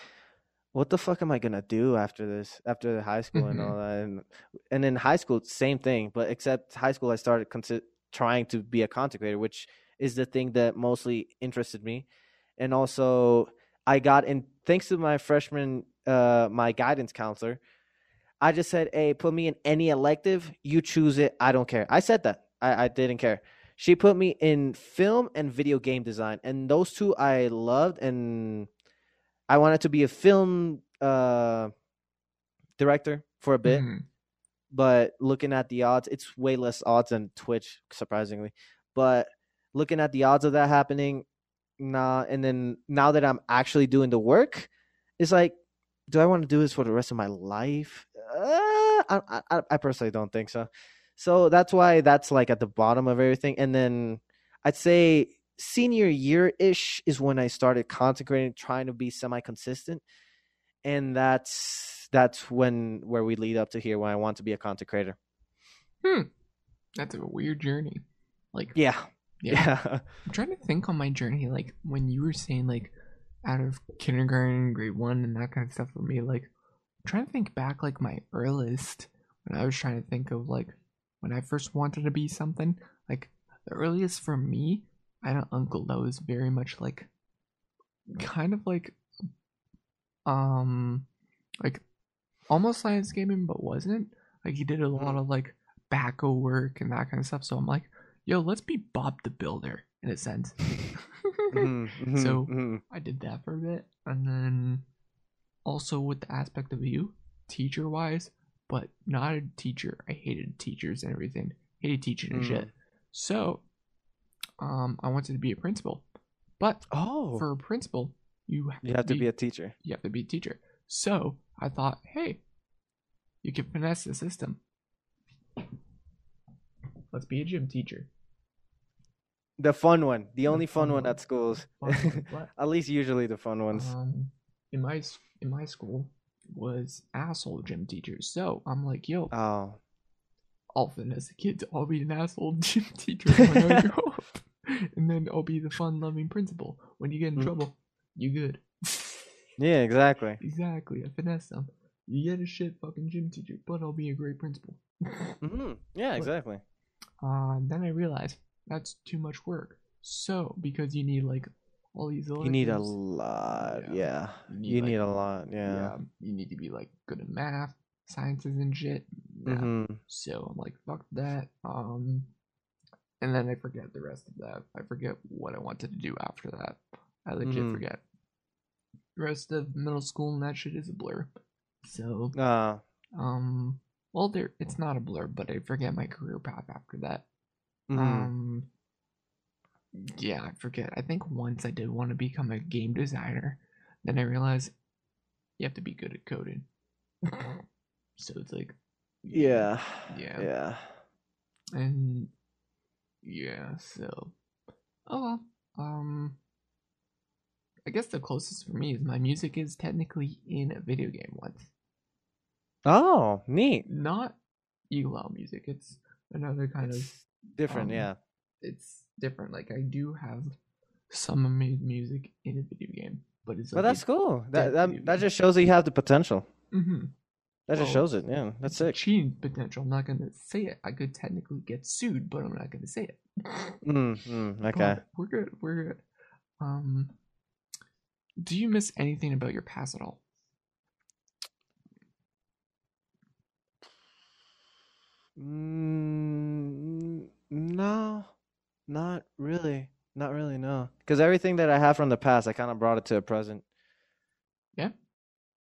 what the fuck am I gonna do after this, after high school and all that, and and in high school, same thing. But except high school, I started consi- trying to be a content creator, which is the thing that mostly interested me, and also I got in thanks to my freshman, uh, my guidance counselor. I just said, "Hey, put me in any elective. You choose it. I don't care." I said that. I, I didn't care. She put me in film and video game design, and those two I loved, and I wanted to be a film uh, director for a bit. Mhm. But looking at the odds, it's way less odds than Twitch, surprisingly. But looking at the odds of that happening, nah. And then now that I'm actually doing the work, it's like, do I want to do this for the rest of my life? Uh, I, I, I personally don't think so. So that's why that's like at the bottom of everything. And then I'd say senior year ish is when I started concentrating, trying to be semi consistent. And that's that's when where we lead up to here when I want to be a content creator. Hmm. That's a weird journey. Like, Yeah. Yeah. Yeah. I'm trying to think on my journey, like when you were saying like out of kindergarten, grade one, and that kind of stuff for me. Like, I'm trying to think back, like my earliest when I was trying to think of like when I first wanted to be something. Like the earliest for me, I had an uncle that was very much like, kind of like, um, like almost science gaming, but wasn't. Like he did a lot of like backhoe work and that kind of stuff. So I'm like, yo, let's be Bob the Builder in a sense. Mhm, mhm, So- mhm. I did that for a bit, and then also with the aspect of you, teacher wise, but not a teacher. I hated teachers and everything. Hated teaching and Mm. shit. So, um, I wanted to be a principal, but oh, for a principal, you you have to be a teacher. you have to be a teacher. So I thought, hey, you can finesse the system. Let's be a gym teacher. The fun one, the The only fun, one one. at schools. Fun one, but- at least usually the fun ones. Um, in my in my school was asshole gym teachers. So I'm like, yo, oh, I'll finesse the kids. I'll be an asshole gym teacher when I grow up, and then I'll be the fun-loving principal. When you get in Mm. trouble, you good. yeah, exactly. exactly. I finesse them. You get a shit fucking gym teacher, but I'll be a great principal. hmm Yeah, But- exactly. Uh, then I realized that's too much work. So because you need like all these You need a lot. Yeah. Yeah, You need, you like- need a lot. yeah. Yeah. you need to be like good at math, sciences, and shit. Nah. hmm So I'm like, fuck that. Um, and then I forget the rest of that. I forget what I wanted to do after that. I legit Mhm. forget. The rest of middle school and that shit is a blur. So, Uh, um, well, there it's not a blur, but I forget my career path after that. mhm. Um, yeah, I forget. I think once I did want to become a game designer, then I realized you have to be good at coding. so it's like, yeah. yeah. Yeah. and yeah, so oh well. Um, I guess the closest for me is my music is technically in a video game once, Oh, neat. not ELO music. It's another kind of different. um, yeah. it's different. Like I do have some mu- music in a video game, but it's But like that's cool. That that, that just shows that you have the potential. hmm That just shows it. Yeah, that's it. cheating potential. I'm not gonna say it. I could technically get sued, but I'm not gonna say it. Mm, mm, But okay. we're good. We're good. Um, do you miss anything about your past at all? Mm, no, not really. Not really. No, because everything that I have from the past, I kind of brought it to the present. Yeah?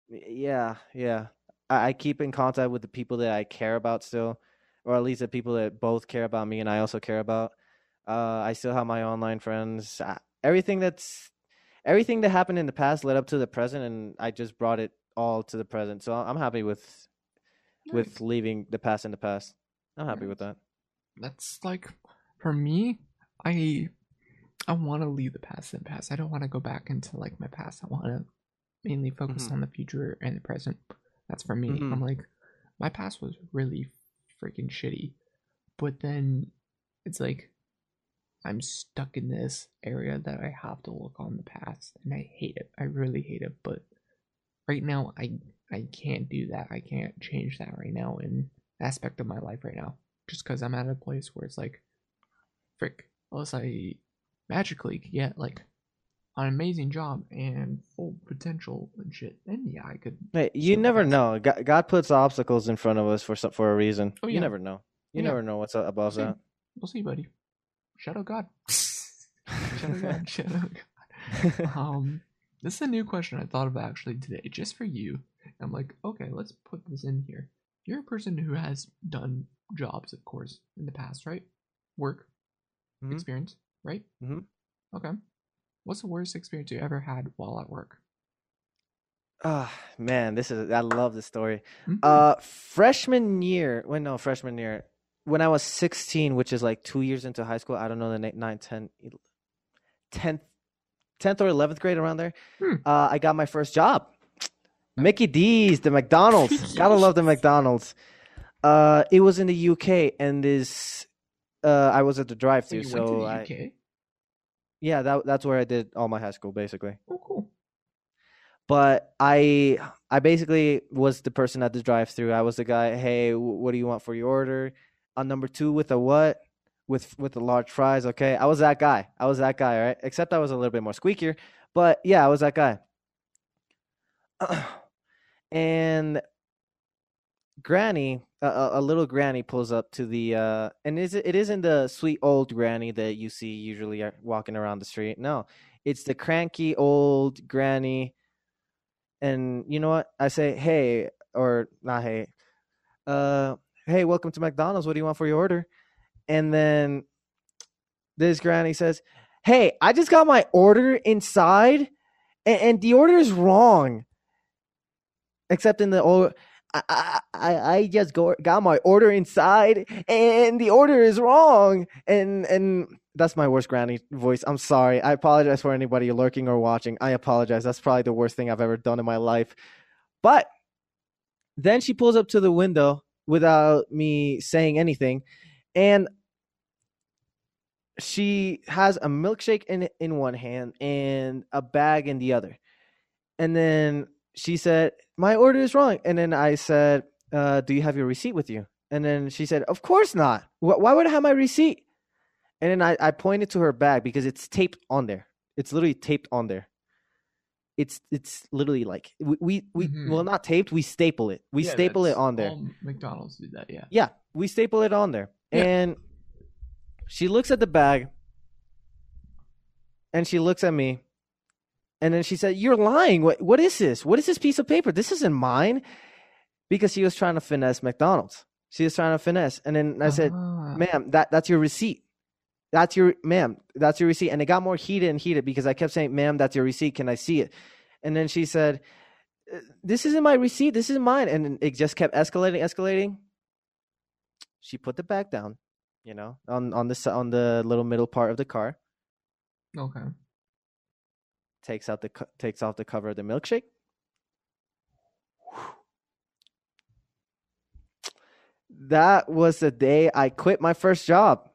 Yeah, yeah. I, I keep in contact with the people that I care about still, or at least the people that both care about me and I also care about. Uh, I still have my online friends. I, everything that's everything that happened in the past led up to the present, and I just brought it all to the present. So I'm happy with with leaving the past in the past. I'm happy with that. that's like for me i i want to leave the past in the past. I don't want to go back into like my past. I want to mainly focus Mhm. on the future and the present. That's for me. Mhm. i'm like my past was really freaking shitty but then it's like i'm stuck in this area that i have to look on the past and i hate it. I really hate it but right now i i can't do that. I can't change that right now in aspect of my life right now just because i'm at a place where it's like frick unless i magically get like an amazing job and full potential and shit then yeah i could Hey, you never know. God, God puts obstacles in front of us for some, for a reason. Oh, You never know. You Yeah. never know what's above See, that. we'll see buddy. Shout out god. Shout out god. Shout out god. Um this is a new question i thought of actually today just for you. I'm like okay let's put this in here. You're a person who has done jobs of course in the past right? Work Mhm. experience right Mhm. okay what's the worst experience you ever had while at work Ah, man, this is I love this story. Mhm. Uh, freshman year. When no, freshman year. When I was 16, which is like two years into high school. I don't know the na- 9, 10, 10th, 10th or 11th grade around there. Hmm. Uh, I got my first job. Mickey D's, the McDonald's. Gotta love the McDonald's. Uh, it was in the UK, and this. Uh, I was at the drive-through, so the I, yeah, that that's where I did all my high school, basically. Oh, cool. but I I basically was the person at the drive-through. I was the guy. Hey, what do you want for your order? On number two with a what? With with the large fries. Okay, I was that guy. I was that guy. Right. Except I was a little bit more squeakier. But yeah, I was that guy. and Granny, a, a little Granny, pulls up to the uh, and is it, it isn't the sweet old Granny that you see usually walking around the street. No, it's the cranky old Granny and you know what? I say, hey, or not hey, uh, hey, welcome to McDonald's. What do you want for your order? And then this granny says, hey, I just got my order inside, and, and the order is wrong. Except in the old. I, I, I just go, got my order inside and the order is wrong and and that's my worst granny voice. I'm sorry. I apologize for anybody lurking or watching. I apologize. That's probably the worst thing I've ever done in my life. But then she pulls up to the window without me saying anything and she has a milkshake in in one hand and a bag in the other. And then she said, "My order is wrong." And then I said, uh, "Do you have your receipt with you?" And then she said, "Of course not. Why would I have my receipt?" And then I, I pointed to her bag because it's taped on there. It's literally taped on there. It's it's literally like we we, we Mhm. well not taped. We staple it. We Yeah, staple it on there. McDonald's do that, yeah. Yeah, we staple it on there. Yeah. And she looks at the bag and she looks at me. And then she said, You're lying. What what is this? What is this piece of paper? This isn't mine. Because she was trying to finesse McDonald's. She was trying to finesse. And then I said, Ah. Ma'am, that, that's your receipt. That's your ma'am, that's your receipt. And it got more heated and heated because I kept saying, Ma'am, that's your receipt. Can I see it? And then she said, "Uh, This isn't my receipt, this is mine. And it just kept escalating, escalating she put the bag down, you know, on on the on the little middle part of the car. Okay. Takes out the takes off the cover of the milkshake. That was the day I quit my first job.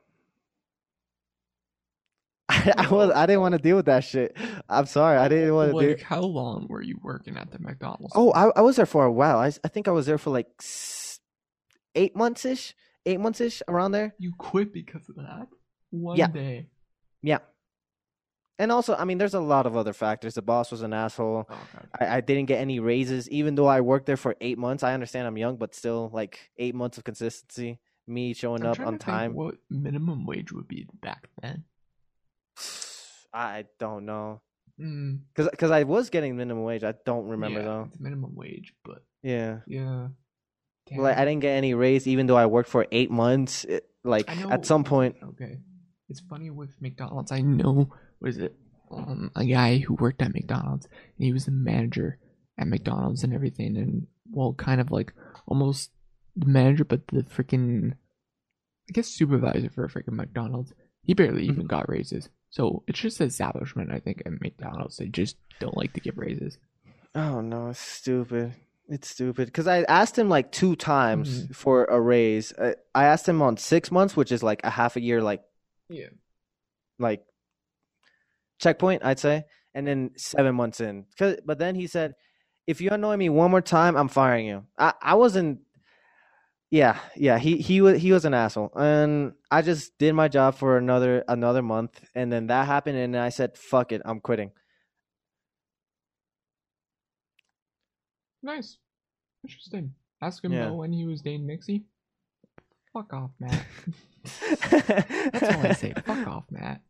I, I was I didn't want to deal with that shit. I'm sorry, I didn't want to like, do. how long were you working at the McDonald's? Oh. I, I was there for a while. I I think I was there for like eight months ish, eight months ish, around there. you quit because of that? One Yeah. day. Yeah. And also, I mean, there's a lot of other factors. The boss was an asshole. Oh, I, I didn't get any raises, even though I worked there for eight months. I understand I'm young, but still, like eight months of consistency, me showing I'm up on time. What minimum wage would be back then? I don't know, Mm, cause, I was getting minimum wage. I don't remember yeah, though. Minimum wage, but Yeah, yeah. like I didn't get any raise, even though I worked for eight months. It, like at some point, Okay. It's funny with McDonald's. I know what is it? Um, a guy who worked at McDonald's. And he was the manager at McDonald's and everything, and well, kind of like almost the manager, but the freaking, I guess supervisor for a freaking McDonald's. He barely even got raises. So it's just establishment. I think at McDonald's they just don't like to give raises. Oh no, it's stupid. It's stupid because I asked him like two times Mhm. for a raise. I, I asked him on six months, which is like a half a year, like Yeah. like checkpoint, I'd say, and then seven months in. 'Cause- but then he said, "If you annoy me one more time, I'm firing you." I I wasn't. Yeah, yeah. He he was he was an asshole, and I just did my job for another another month, and then that happened, and I said, "Fuck it, I'm quitting." Nice. Interesting. Ask him Yeah. when he was dating Nixie. Fuck off, Matt. That's all I say. Fuck off, Matt.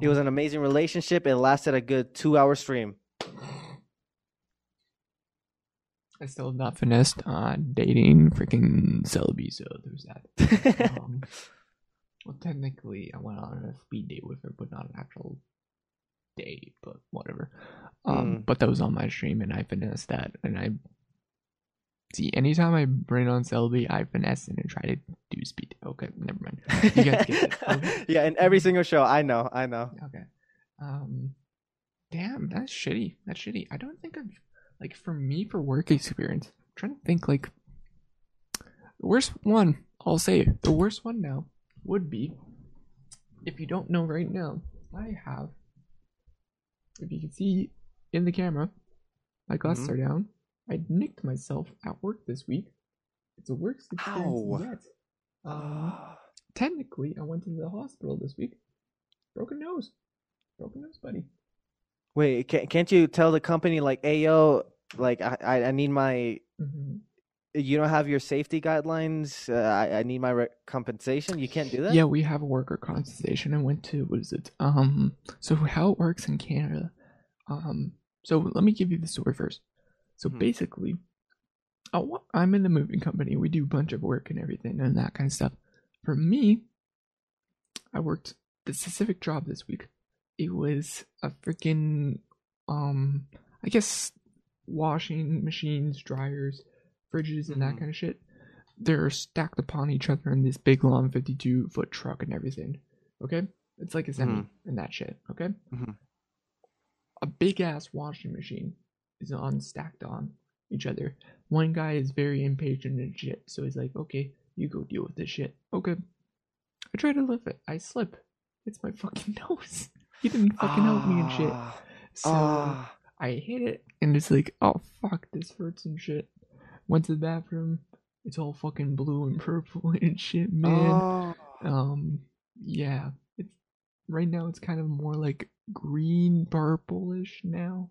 It was an amazing relationship. It lasted a good two hour stream. I still have not finessed on dating freaking Selby, so there's that. Um, well, technically, I went on a speed date with her, but not an actual date, but whatever. Um, Mm. But that was on my stream, and I finessed that. And I see, anytime I bring on Selby, I finesse and try to do speed. Okay, never mind. You guys get it. Okay. yeah, in every single show. I know, I know. Okay. Um, damn, that's shitty. That's shitty. I don't think I've like for me for work experience. I'm trying to think like the worst one. I'll say the worst one now would be if you don't know right now. I have, if you can see in the camera, my glasses Mhm. are down. I nicked myself at work this week. It's a work experience Ow. yet. Um, technically, I went to the hospital this week. Broken nose. Broken nose, buddy. Wait, can't can't you tell the company like, hey yo, like I I, I need my Mm-hmm. you don't have your safety guidelines. Uh, I I need my re- compensation. You can't do that. Yeah, we have a worker compensation. I went to what is it? Um, so how it works in Canada. Um, so let me give you the story first. So Mhm. basically, I'm in the moving company. We do a bunch of work and everything and that kind of stuff. For me, I worked the specific job this week. It was a freaking um, I guess washing machines, dryers, fridges, and that Mhm. kind of shit. They're stacked upon each other in this big long 52 foot truck and everything. Okay, it's like a semi Mhm. and that shit. Okay, Mhm. a big ass washing machine is on stacked on each other. One guy is very impatient and shit, so he's like, "Okay, you go deal with this shit." Okay, I try to lift it. I slip. It's my fucking nose. He didn't fucking help me and shit. Ah, So ah. I hit it, and it's like, oh fuck, this hurts and shit. Went to the bathroom. It's all fucking blue and purple and shit, man. Oh. Um, yeah. It's right now. It's kind of more like green purplish now.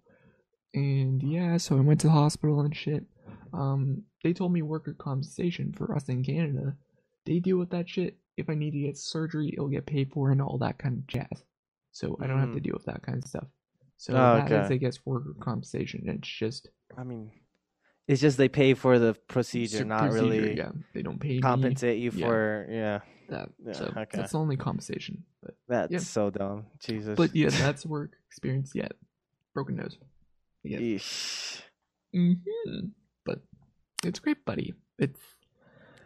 And yeah, so I went to the hospital and shit. Um, they told me worker compensation for us in Canada. They deal with that shit. If I need to get surgery, it'll get paid for and all that kind of jazz. So I don't have to Mhm. deal with that kind of stuff. So Oh, that is, okay. I guess, worker compensation. It's just I mean, it's just they pay for the procedure, not procedure, really Yeah, they don't pay me compensate you Yeah. for. Yeah, that. Yeah, so okay. that's the only compensation. But that's Yeah. so dumb. Jesus. but yeah, that's work experience yet. Broken nose. Yeah. Eesh. hmm But it's great, buddy. It's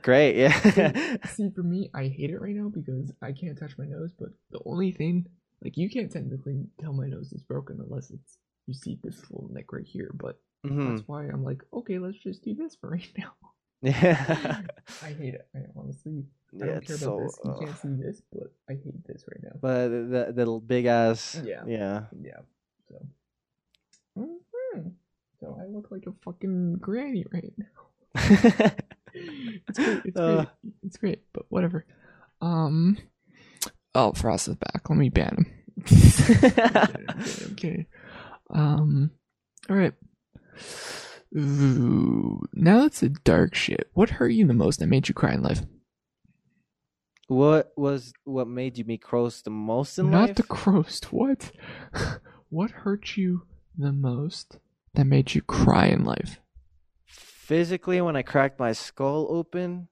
Great. Yeah. see for me, I hate it right now because I can't touch my nose. But the only thing, like, you can't technically tell my nose is broken unless it's you see this little neck right here. But hmm that's why I'm like, okay, let's just do this for right now. Yeah. I hate it. I honestly, I Yeah, don't care it's about so. this. You uh, can't see this, but I hate this right now. but the the little big ass. Yeah. Yeah. Yeah. So. Mhm. So I look like a fucking granny right now. It's great. It's Uh. great. It's great. But whatever. Um. Oh, Frost is back. Let me ban him. I'm kidding, I'm kidding, I'm kidding. Um. All right. Ooh, now that's the dark shit. What hurt you the most that made you cry in life? what was what made you me cross the most in Not life? Not the crust. What? what hurt you the most that made you cry in life? Physically, when I cracked my skull open.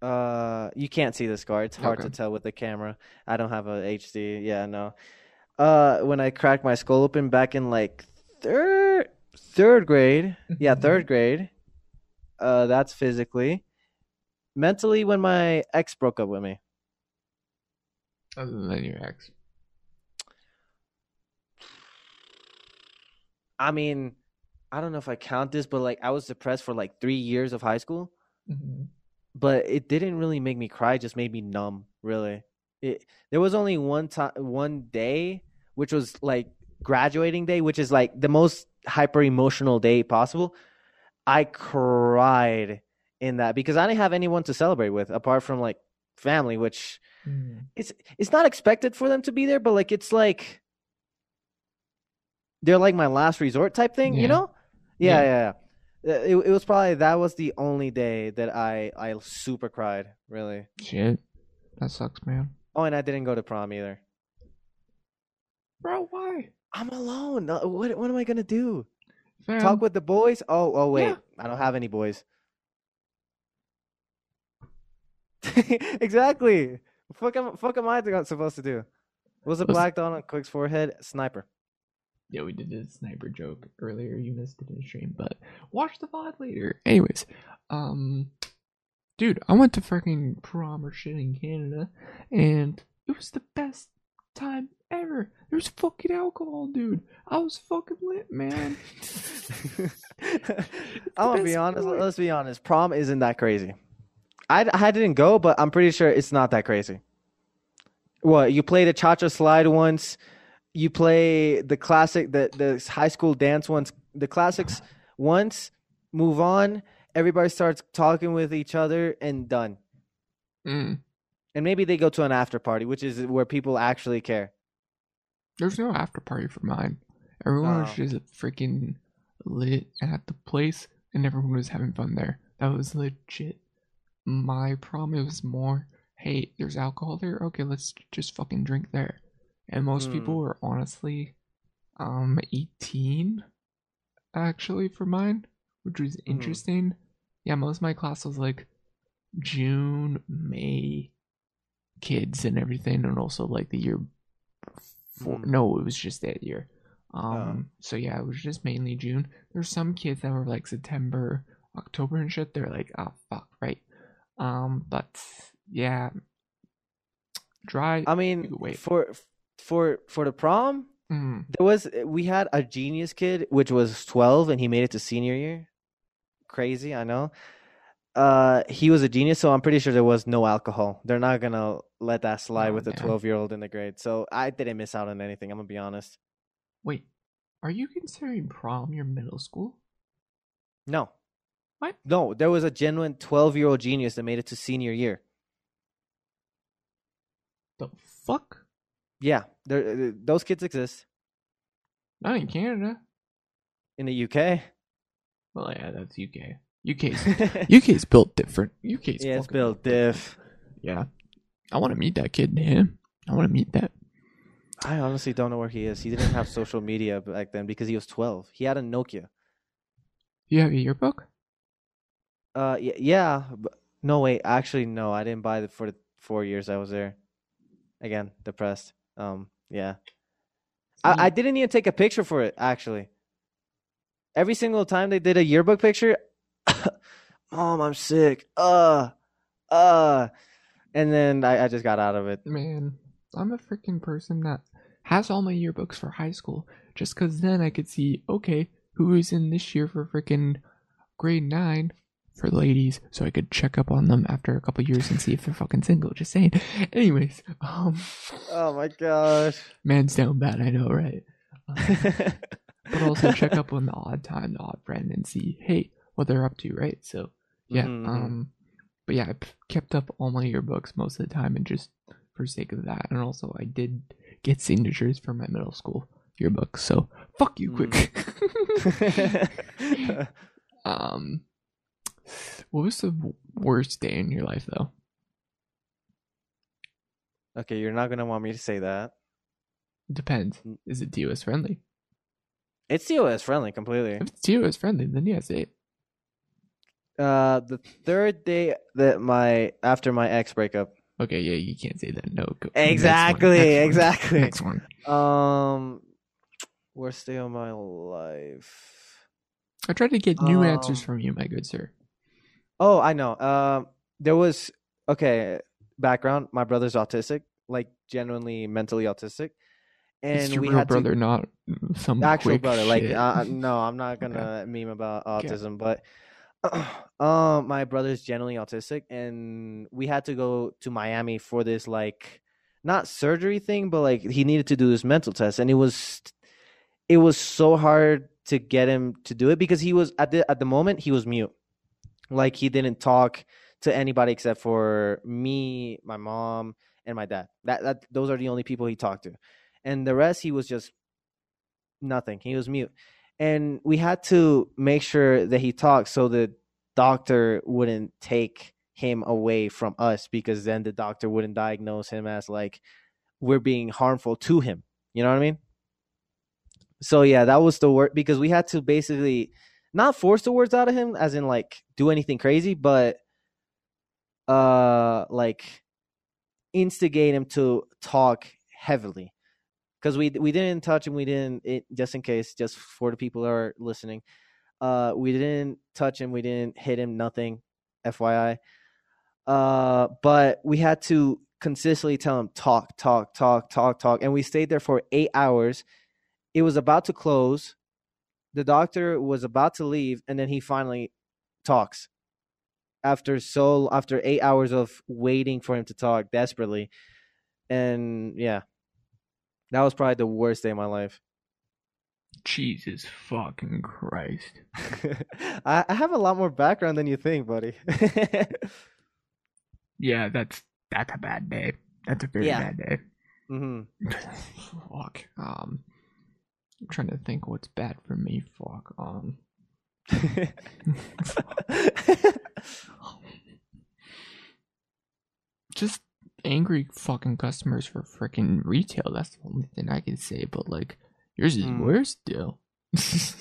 Uh, you can't see the scar. It's hard Okay. to tell with the camera. I don't have a HD. Yeah, no. Uh, when I cracked my skull open back in like third third grade. Yeah, third grade. Uh, that's physically. Mentally, when my ex broke up with me. Other than your ex. I mean, I don't know if I count this, but like I was depressed for like three years of high school. Mm-hmm. but it didn't really make me cry. It just made me numb. Really, it there was only one time, one day, which was like graduating day, which is like the most hyper emotional day possible. I cried in that because I didn't have anyone to celebrate with apart from like family, which Mm-hmm. it's it's not expected for them to be there, but like it's like they're like my last resort type thing, Yeah. you know? Yeah, Yeah. yeah. It, it was probably that was the only day that I I super cried, really. Shit. That sucks, man. Oh, and I didn't go to prom either. Bro, why? I'm alone. Uh, What what am I gonna do? Fam, Talk with the boys? Oh, oh wait, Yeah. I don't have any boys. exactly. Fuck am fuck am I supposed to do? Was a Listen- black dot on Quick's forehead? Sniper. Yeah, we did a sniper joke earlier. You missed it in the stream, but watch the VOD later. Anyways, um, dude, I went to freaking prom or shit in Canada, and it was the best time ever. There's fucking alcohol, dude. I was fucking lit, man. I'm gonna be honest. part. Let's be honest. Prom isn't that crazy. I, I didn't go, but I'm pretty sure it's not that crazy. What you played a cha cha slide once, you play the classic the the high school dance once, the classics once. Move on. Everybody starts talking with each other and done. Mm. And maybe they go to an after party, which is where people actually care. There's no after party for mine. Everyone was Oh. just freaking lit at the place, and everyone was having fun there. That was legit. My prom it was more, hey, there's alcohol there. Okay, let's just fucking drink there. And most Hmm. people were honestly, um, 18, actually for mine, which was Mm-hmm. interesting. Yeah, most of my class was like June, May kids and everything, and also like the year before. Hmm. No, it was just that year. Um, Oh. so yeah, it was just mainly June. There's some kids that were like September, October and shit. They're like, oh fuck, right? Um, but yeah, dry. I mean, Wait. for for for the prom, Mm, There was we had a genius kid which was 12 and he made it to senior year. Crazy, I know. Uh he was a genius so I'm pretty sure there was no alcohol. They're not going to let that slide Oh, with a 12-year-old in the grade. So I didn't miss out on anything, I'm going to be honest. wait, are you considering prom your middle school? No. What? No, there was a genuine 12-year-old genius that made it to senior year. The fuck? Yeah, there uh, those kids exist Not in Canada. in the UK. Well, yeah, that's UK. UK's UK's built different. UK's yeah, it's built diff. Yeah, I want to meet that kid, man. I want to meet that. I honestly don't know where he is. He didn't have social media back then because he was 12. He had a Nokia. You have a yearbook? Uh, y- yeah. But, no, wait. Actually, no. I didn't buy it for the four years I was there. Again, depressed. Um, yeah. I, I didn't even take a picture for it. Actually, every single time they did a yearbook picture, mom, I'm sick. Uh, uh, and then I, I just got out of it. Man, I'm a freaking person that has all my yearbooks for high school just because then I could see, okay, who is in this year for freaking grade 9? For ladies so I could check up on them after a couple years and see if they're fucking single. Just saying. Anyways, um, Oh my gosh. man's down bad. I know, right? Um, but also check up on the odd time, the odd friend, and see, hey, what they're up to, right? So, yeah. Mhm, mhm. Um, but yeah, I kept up all my yearbooks most of the time, and just for sake of that, and also I did get signatures for my middle school yearbook. So fuck you, quick. um, what was the worst day in your life though? okay, you're not gonna want me to say that. Depends. Mm. Is it TOS friendly? It's TOS friendly completely. If it's TOS friendly, then say it. Uh, the third day that my after my ex breakup. Okay, yeah, you can't say that. No. Go. Exactly, Next one. exactly. Next one. Um, worst day of my life. I tried to get new answers Um, from you, my good sir. Oh, I know. Um, there was okay. Background: My brother's autistic, like genuinely mentally autistic, and it's your we real had brother, not some to actual brother. Like, uh, no, I'm not gonna meme about autism, but um, my brother's genuinely autistic, and we had to go to Miami for this like not surgery thing, but like he needed to do this mental test, and it was it was so hard to get him to do it because he was at the at the moment he was mute, like he didn't talk to anybody except for me, my mom, and my dad. That that those are the only people he talked to, and the rest he was just nothing. He was mute, and we had to make sure that he talked so the doctor wouldn't take him away from us because then the doctor wouldn't diagnose him as like we're being harmful to him. You know what I mean? So yeah, that was the word because we had to basically not force the words out of him as in like do anything crazy, but uh like instigate him to talk heavily. Because we we didn't touch him we didn't it, just in case just for the people that are listening uh we didn't touch him we didn't hit him nothing fyi uh but we had to consistently tell him talk talk talk talk talk and we stayed there for eight hours. It was about to close the doctor was about to leave and then he finally talks after so after eight hours of waiting for him to talk desperately and yeah that was probably the worst day of my life Jesus fucking Christ. I, I have a lot more background than you think buddy Yeah, that's that's a bad day. That's a very Yeah. bad day. hmm Fuck. Um, I'm trying to think what's bad for me. Fuck. Um, just angry fucking customers for freaking retail. That's the only thing I can say. But like, yours is Mm. worse still.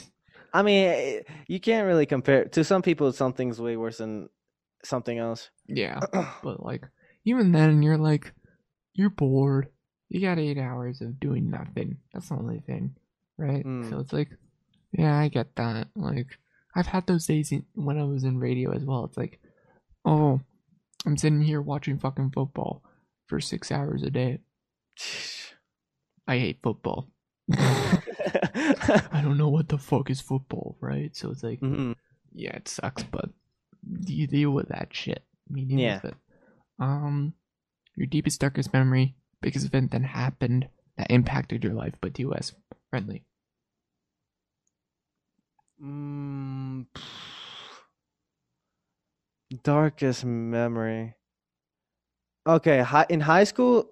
I mean, eh, you can't really compare. To some people, something's way worse than something else. yeah, but like, even then, you're like, you're bored. You got eight hours of doing nothing. That's the only thing, right? Mm. So it's like, yeah, I get that. Like, I've had those days in, when I was in radio as well. It's like, oh, I'm sitting here watching fucking football for six hours a day. I hate football. I don't know what the fuck is football, right? So it's like, Mhm. yeah, it sucks, but do you deal with that shit. You deal Yeah. with it. Um, your deepest, darkest memory, biggest event that happened that impacted your life, but TOS friendly. Mm, darkest memory. Okay, hi, in high school,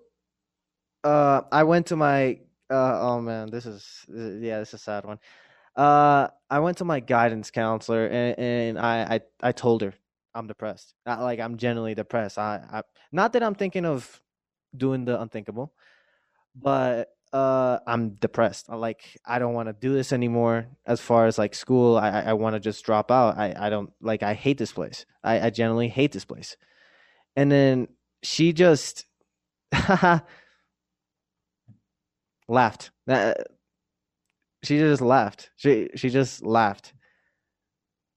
uh, I went to my uh, oh man, this is yeah, this is a sad one. Uh, I went to my guidance counselor and, and I, I I told her I'm depressed. Like I'm genuinely depressed. I, I not that I'm thinking of doing the unthinkable, but uh i'm depressed. I like i don't want to do this anymore as far as like school. I i, want to just drop out. I i don't like i hate this place. I i genuinely hate this place. And then she just laughed. Uh, she just laughed. She she just laughed.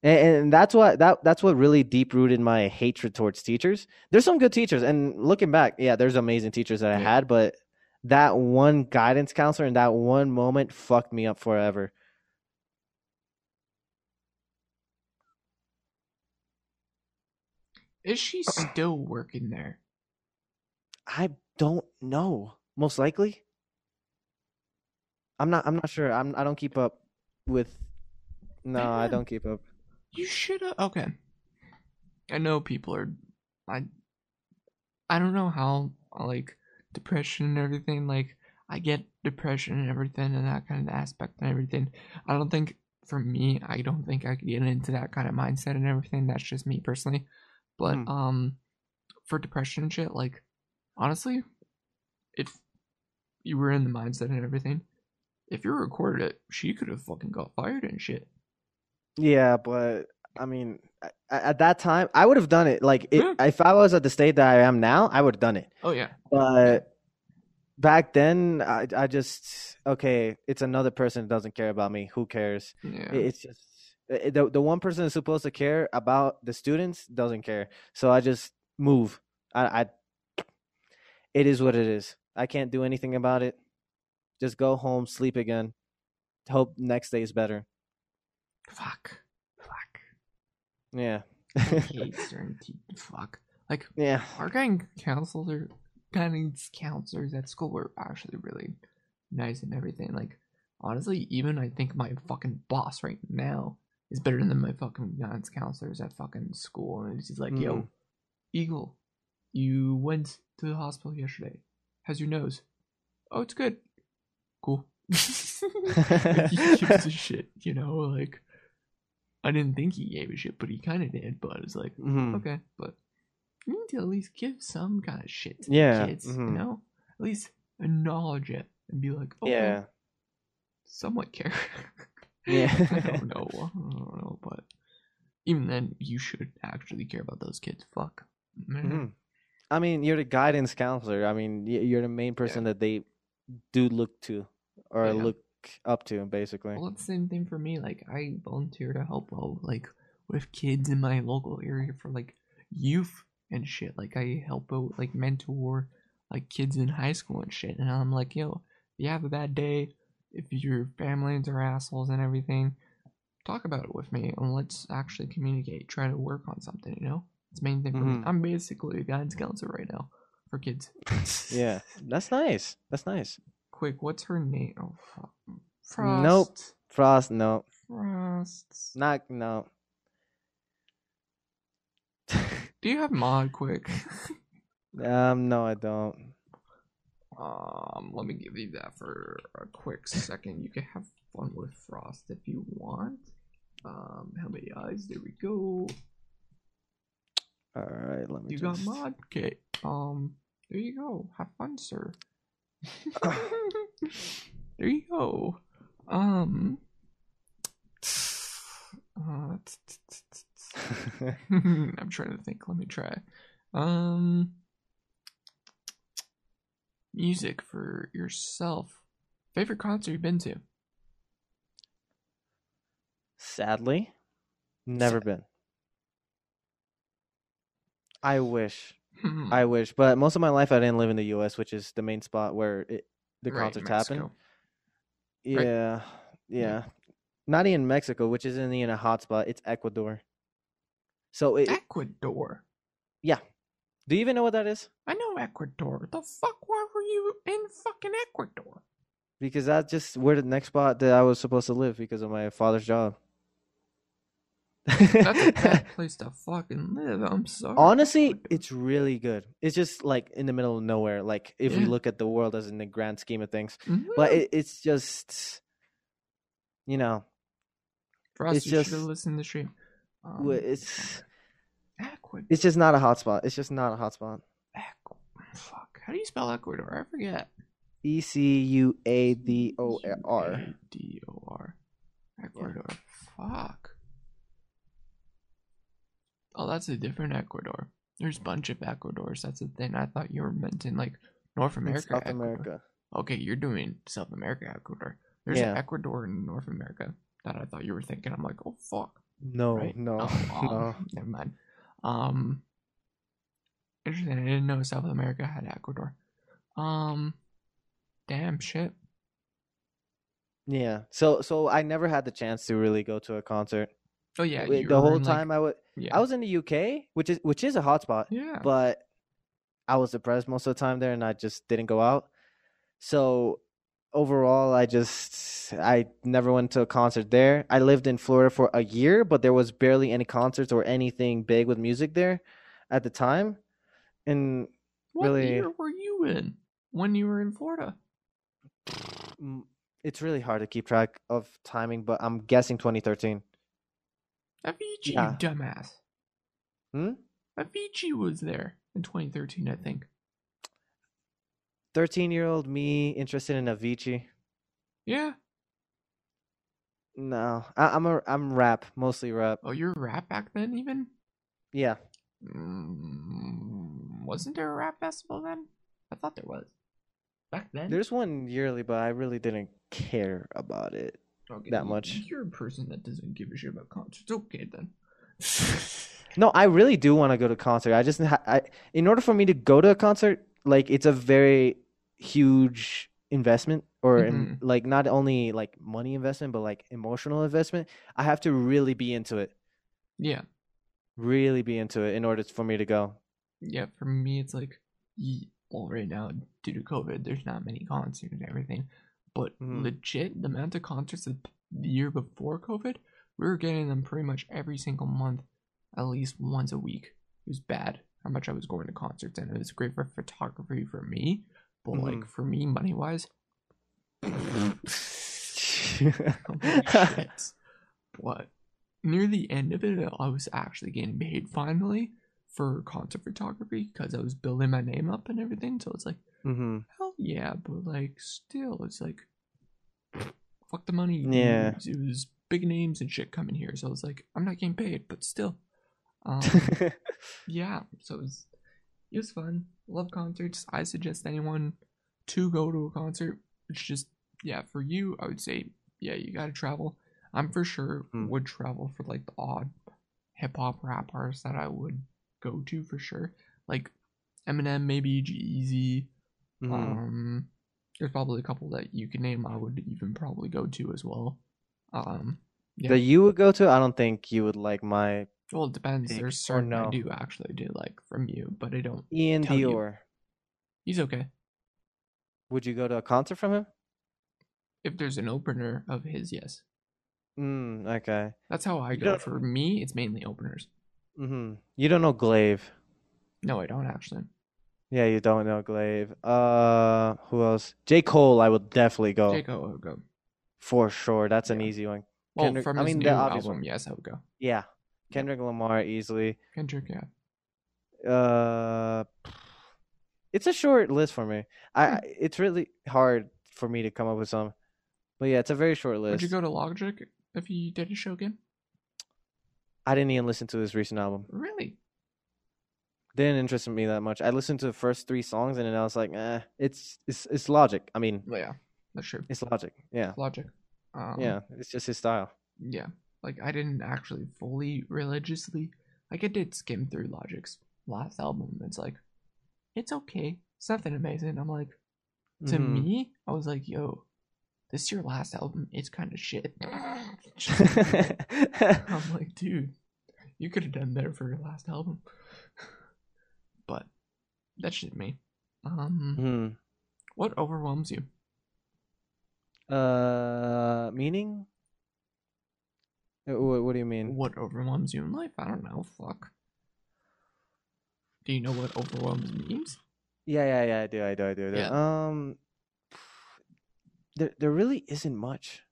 And, and that's what that that's what really deep rooted my hatred towards teachers. There's some good teachers and looking back yeah there's amazing teachers that i Yeah. had but that one guidance counselor in that one moment fucked me up forever. Is she still working there? I don't know. Most likely. I'm not. I'm not sure. I'm. I don't keep up with. No, I don't keep up. You should have. Okay. I know people are. I. I don't know how like depression and everything. Like I get depression and everything and that kind of aspect and everything. I don't think for me. I don't think I could get into that kind of mindset and everything. That's just me personally. But Hmm. um, for depression and shit, like honestly, if you were in the mindset and everything, if you recorded it, she could have fucking got fired and shit. Yeah, but I mean, at, at that time, I would have done it. Like, it, Yeah. if I was at the state that I am now, I would have done it. Oh yeah. But back then, I, I just okay. It's another person that doesn't care about me. Who cares? Yeah. It's just it- the the one person who's supposed to care about the students doesn't care. So I just move. I, I it is what it is. I can't do anything about it. Just go home, sleep again. Hope next day is better. Fuck. Yeah. I hate certain te- fuck. Like yeah. our guidance counselor, guidance counselors at school were actually really nice and everything. Like honestly, even I think my fucking boss right now is better than my fucking guidance counselors at fucking school. And he's like, "Yo, Mhm. Eagle, you went to the hospital yesterday. How's your nose? Oh, it's good. Cool." He gives a shit, you know. Like I didn't think he gave a shit, but he kind of did. But it's like, Mhm. okay, but you need to at least give some kind of shit to Yeah, the kids, you mhm. know. At least acknowledge it and be like, okay, Yeah. somewhat care. Yeah. I don't know. I don't know, but even then, you should actually care about those kids. Fuck. Man. Mhm. I mean, you're the guidance counselor. I mean, you're the main person that they do look to or Yeah. look up to, basically. Well, it's the same thing for me. Like, I volunteer to help out, like, with kids in my local area for, like, youth and shit. Like, I help out, like, mentor, like, kids in high school and shit. And I'm like, yo, if you have a bad day, if your families are assholes and everything, talk about it with me and let's actually communicate. Try to work on something, you know? It's the main thing for me. Mhm. I'm basically a guidance counselor right now for kids. Yeah, that's nice. That's nice. Quick, what's her name? Oh. Frost. Nope. Frost, no, Frost. not no. Do you have mod quick? um, no, I don't. um, let me give you that for a quick second. You can have fun with Frost if you want. Um, how many eyes? There we go. All right, let me You just. got mod? Okay. Um, there you go. Have fun, sir. there you go. Um. Uh, I'm trying to think. Let me try. Um, music for yourself. Favorite concert you've been to? Sadly, never been. I wish. Hmm, I wish, but most of my life I didn't live in the U.S., which is the main spot where it, the right, concerts happen. Mexico. Yeah, Right. yeah. Not in Mexico, which isn't even a hot spot. It's Ecuador. So, it, Ecuador. Yeah. Do you even know what that is? I know Ecuador. The fuck? Why were you in fucking Ecuador? Because that's just where the next spot that I was supposed to live because of my father's job. That's a bad place to fucking live. I'm sorry. Honestly, it's really good. It's just like in the middle of nowhere. Like if we look at the world as in the grand scheme of things, Mhm. but it, it's just, you know, For us, it's you should have just- to the stream. Um, it's Ecuador. it's just not a hot spot. It's just not a hot spot. Fuck. How do you spell Ecuador? I forget. E C U A D O R. D O R. Ecuador. Fuck. Oh, that's a different Ecuador. There's a bunch of Ecuadors. That's the thing. I thought you were meant in like North America. South Ecuador. America. Okay, you're doing South America Ecuador. There's Yeah. an Ecuador in North America that I thought you were thinking. I'm like, oh fuck. No, right? no, Oh, um, no. Never mind. Um, interesting. I didn't know South America had Ecuador. Um, damn shit. Yeah. So so I never had the chance to really go to a concert. Oh yeah, the whole in, like- time I was yeah, I was in the UK, which is which is a hotspot, yeah. but I was depressed most of the time there, and I just didn't go out. So overall, I just I never went to a concert there. I lived in Florida for a year, but there was barely any concerts or anything big with music there at the time, and what really- year were you in when you were in Florida? it's really hard to keep track of timing. But I'm guessing 2013. Avicii, Yeah. you dumbass. Hmm. Avicii was there in 2013, I think. 13 year old me interested in Avicii. Yeah. No, I, I'm a I'm rap, mostly rap. Oh, you're rap back then, even? Yeah, Mm, wasn't there a rap festival then? I thought there was. Back then? there's one yearly, but I really didn't care about it. Okay, that much. You're a person that doesn't give a shit about concerts. Okay, then. No, I really do want to go to a concert. I just I in order for me to go to a concert, like it's a very huge investment or em- mm-hmm. like not only like money investment but like emotional investment. I have to really be into it. yeah. Really be into it in order for me to go. Yeah, for me, it's like, well, right now, due to COVID, there's not many concerts and everything. But Mhm. legit, the amount of concerts the year before COVID, we were getting them pretty much every single month, at least once a week. It was bad how much I was going to concerts, and it was great for photography for me. But like Mhm. for me, money wise. But near the end of it, I was actually getting paid finally for concert photography because I was building my name up and everything. So it's like, hmm hell yeah, but like still, it's like, fuck the money. Yeah. It was, it was big names and shit coming here. So I was like, I'm not getting paid, but still. Um, yeah, so it was, it was fun. Love concerts. I suggest anyone to go to a concert. It's just, yeah, for you, I would say, yeah, you gotta travel. I'm for sure Hmm. would travel for like the odd hip hop rap artists that I would go to for sure. Like Eminem, maybe G Mhm. Um, there's probably a couple that you can name. I would even probably go to as well. Um, yeah. That you would go to? I don't think you would like my well, it depends. pick There's certain I do actually do like from you, but I don't. Ian Tell you. Dior. He's okay. Would you go to a concert from him? If there's an opener of his, yes. Mm, okay. That's how I go. For me, it's mainly openers. Hmm You don't know Glaive. No, I don't actually. Yeah, you don't know Glaive. Uh, who else? J. Cole, I would definitely go Jake, I would go. for sure. That's an easy one. Well, Kendrick- from I mean, new the obvious album, one. yes, I would go. Yeah, Kendrick Lamar easily. Kendrick, yeah. Uh, it's a short list for me. I Hmm. I- it's really hard for me to come up with some. But yeah, it's a very short list. Would you go to Logic if he did a show again? I didn't even listen to his recent album. Really? Didn't interest me that much. I listened to the first three songs and then I was like, eh, it's it's it's Logic. I mean, Well, yeah, that's true. it's Logic. Yeah, Logic. Um, yeah, it's just his style. yeah like i didn't actually fully religiously like i did skim through logic's last album it's like it's okay it's nothing amazing i'm like to Mhm. me i was like yo this is your last album it's kind of shit i'm like dude you could have done better for your last album but that's just me um Mhm. what overwhelms you Uh, meaning? Uh, What, what do you mean? what overwhelms you in life i don't know fuck do you know what overwhelms means Yeah, yeah, yeah. I do, I do, I do. I do. Yeah. Um, there, there really isn't much.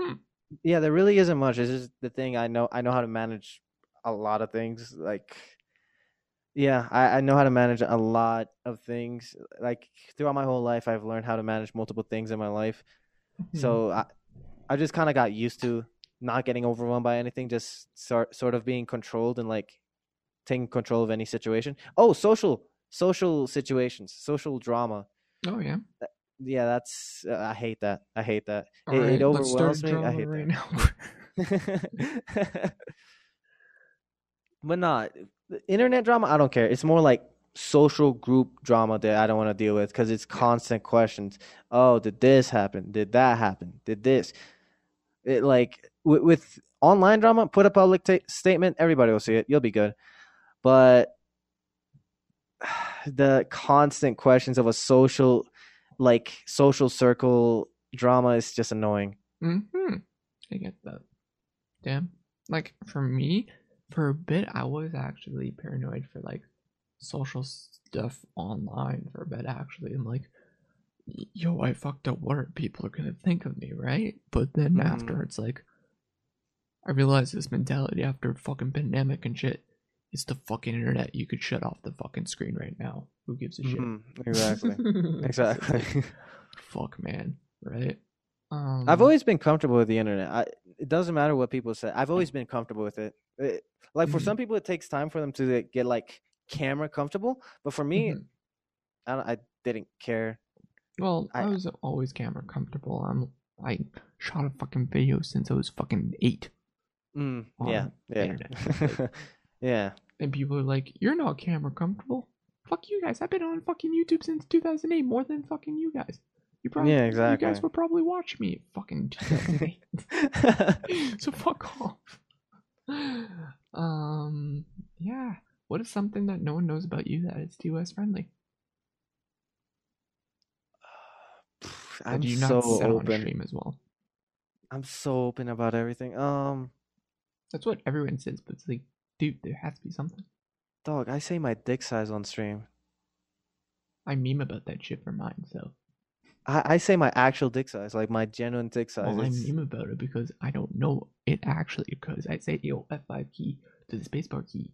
Hmm. Yeah, there really isn't much. It's just the thing. I know, I know how to manage a lot of things. Like, yeah, I, I know how to manage a lot of things. Like throughout my whole life, I've learned how to manage multiple things in my life. Hmm. So I, I just kind of got used to not getting overwhelmed by anything, just sort sort of being controlled and like taking control of any situation. Oh, social social situations, social drama. oh yeah Yeah, that's uh, I hate that. I hate that. It, right, it overwhelms me. I hate right that. but not internet drama. I don't care. It's more like social group drama that I don't want to deal with because it's constant questions. Oh, did this happen? Did that happen? Did this? It like with, with online drama, put a public ta- statement, everybody will see it. You'll be good. But the constant questions of a social like social circle drama is just annoying. Mm-hmm. I get that. Damn. Like for me, for a bit, I was actually paranoid for like social stuff online for a bit actually, I'm like, yo, I fucked up. What are people are gonna think of me, right? But then Mhm. after, it's like, I realized this mentality after fucking pandemic and shit. It's the fucking internet. You could shut off the fucking screen right now. Who gives a shit? Mhm, Exactly. exactly. Fuck, man. Right? Um, I've always been comfortable with the internet. I, it doesn't matter what people say. I've always been comfortable with it. It- like for Mhm. some people, it takes time for them to get like camera comfortable. But for me, Mhm. I, don't, I didn't care. Well, I, I- was always camera comfortable. I'm I shot a fucking video since I was fucking eight, Mm, yeah, yeah, internet. yeah. and people are like, "You're not camera comfortable." Fuck you guys! I've been on fucking YouTube since 2008, more than fucking you guys. You probably, Yeah, exactly. You guys would probably watch me fucking 2008. so fuck off. Um, yeah. What is something that no one knows about you that is TOS friendly? I'm do you so not set on open. stream as well? I'm so open about everything. Um, That's what everyone says, but it's like, dude, there has to be something. dog, I say my dick size on stream. I meme about that shit for mine, so I, I say my actual dick size, like my genuine dick size. well, I meme about it because I don't know it actually. Because I say yo F5 key to the spacebar key,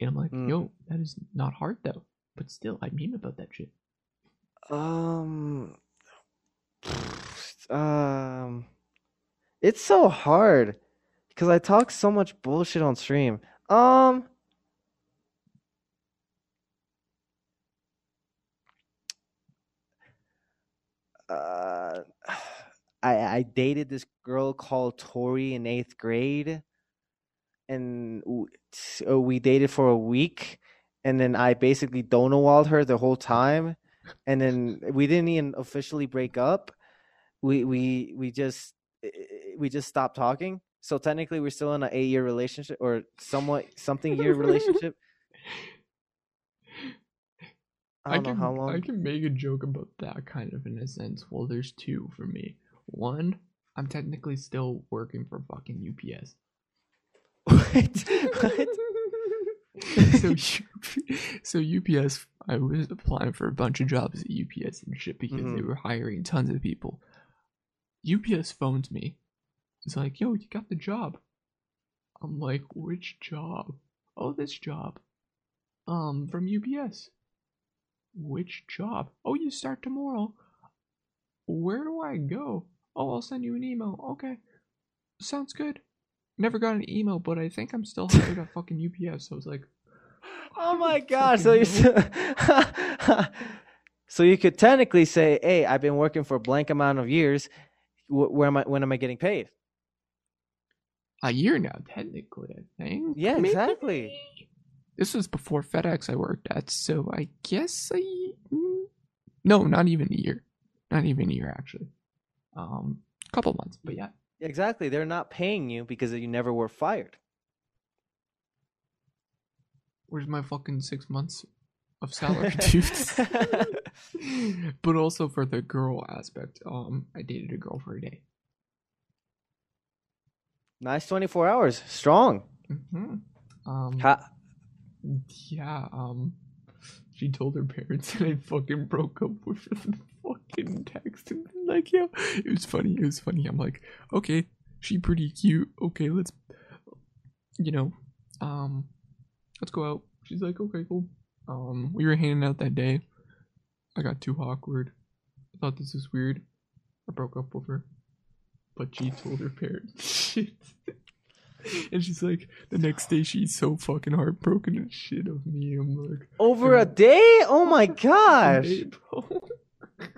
and I'm like, Mm. yo, that is not hard though. But still, I meme about that shit. Um, um, it's so hard because I talk so much bullshit on stream. Um, uh, I I dated this girl called Tori in eighth grade, and so we dated for a week, and then I basically Donowalled her the whole time and then we didn't even officially break up. We we we just eh, we just stopped talking. So technically, we're still in an eight year relationship or somewhat something year relationship. I don't can know how long. I can make a joke about that kind of in a sense. Well, there's two for me. One, I'm technically still working for fucking UPS. what? what? so so UPS I was applying for a bunch of jobs at UPS and shit because they Mhm. were hiring tons of people. UPS phoned me. It's like, yo, you got the job. I'm like, which job? Oh, this job. Um, from UPS. Which job? Oh, you start tomorrow. Where do I go? Oh, I'll send you an email. Okay. Sounds good. Never got an email, but I think I'm still hired at fucking UPS. So I was like, Oh my god! So you so you could technically say, "Hey, I've been working for a blank amount of years. Where am I? When am I getting paid?" A year now, technically, I think. Yeah, maybe? exactly. This was before FedEx I worked at, so I guess a mm, no, not even a year, not even a year actually. Um, couple months, but yeah. Exactly. They're not paying you because you never were fired. Where's my fucking six months of salary, dude? but also for the girl aspect, um, I dated a girl for a day. Nice 24 hours. Strong. hmm Um, Ha- yeah, um, she told her parents and I fucking broke up with her and fucking texted them like, yo, it was funny, it was funny. I'm like, okay, she pretty cute. Okay, let's, you know, um, let's go out. She's like, okay, cool. Um, we were hanging out that day. I got too awkward. I thought this was weird. I broke up with her. But she told her parents shit. and she's like, the next day she's so fucking heartbroken and shit of me. I'm like, Over a day? Oh my gosh. "Hey,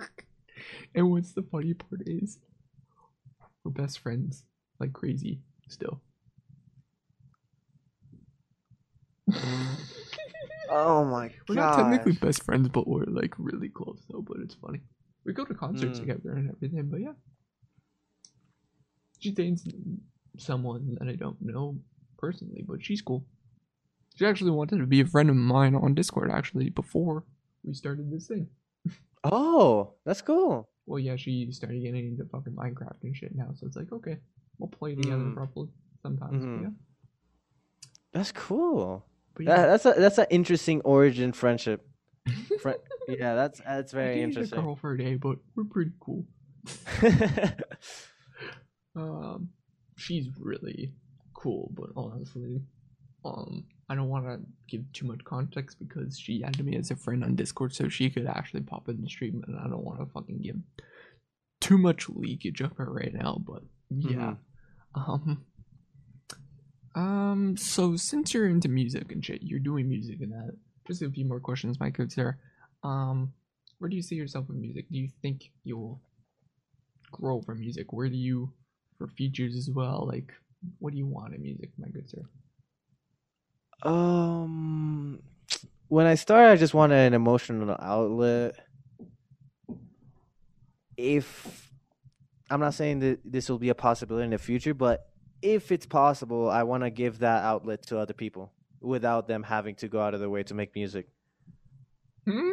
and what's the funny part is, we're best friends, like crazy, still. Oh my god. We're not technically best friends, but we're like really close though. But it's funny. We go to concerts Mm. together and everything. But yeah, She dates someone that I don't know personally, but she's cool. She actually wanted to be a friend of mine on Discord actually before we started this thing. Oh, that's cool. Well, yeah, she started getting into fucking Minecraft and shit now, so it's like, okay, we'll play together Mm. probably sometimes. Mhm. Yeah. That's cool. But That, that's a that's an interesting origin friendship. Fri yeah, that's that's very dated a interesting. girl for a day, but we're pretty cool. Um, she's really cool, but honestly, um, I don't want to give too much context because she added me as a friend on Discord, so she could actually pop in the stream, and I don't want to fucking give too much leakage of her right now. But yeah, um, um, so since you're into music and shit, you're doing music and that. Just a few more questions, my good sir. Um, where do you see yourself in music? Do you think you'll grow for music? Where do you for features as well? Like, what do you want in music, my good sir? Um, when I started, I just wanted an emotional outlet. If I'm not saying that this will be a possibility in the future, but if it's possible, I want to give that outlet to other people without them having to go out of their way to make music. Hmm?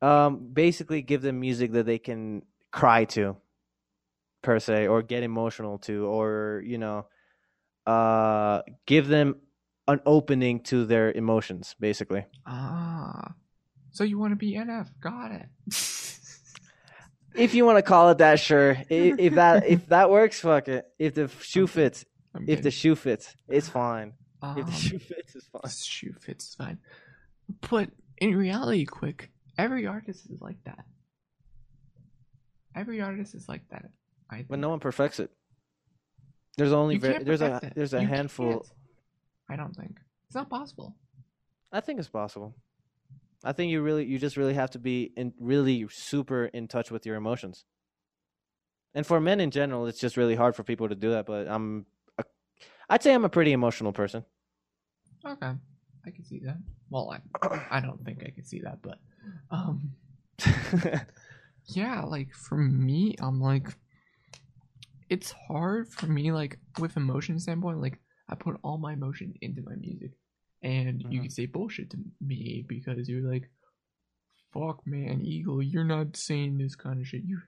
Um, basically, give them music that they can cry to, per se, or get emotional to, or you know, uh, give them an opening to their emotions. Basically, Ah, so you want to be NF? Got it. if you want to call it that, sure. I- If that if that works, fuck it. If the shoe fits, I'm if the shoe fits, it's fine. If the Um, shoe fits, it's fine. the shoe fits fine. But in reality, quick, every artist is like that. Every artist is like that. I think. But no one perfects it. There's only You very, can't there's a it. there's a You handful. can't. I don't think it's not possible. I think it's possible. I think you really you just really have to be in really super in touch with your emotions. And for men in general, it's just really hard for people to do that. But I'm, a, I'd say I'm a pretty emotional person. Okay, I can see that. Well, I I don't think I can see that, but um, yeah, like for me, I'm like, it's hard for me, like with emotion standpoint, like I put all my emotion into my music, and you Mhm. can say bullshit to me because you're like, fuck man, Eagle, you're not saying this kind of shit. You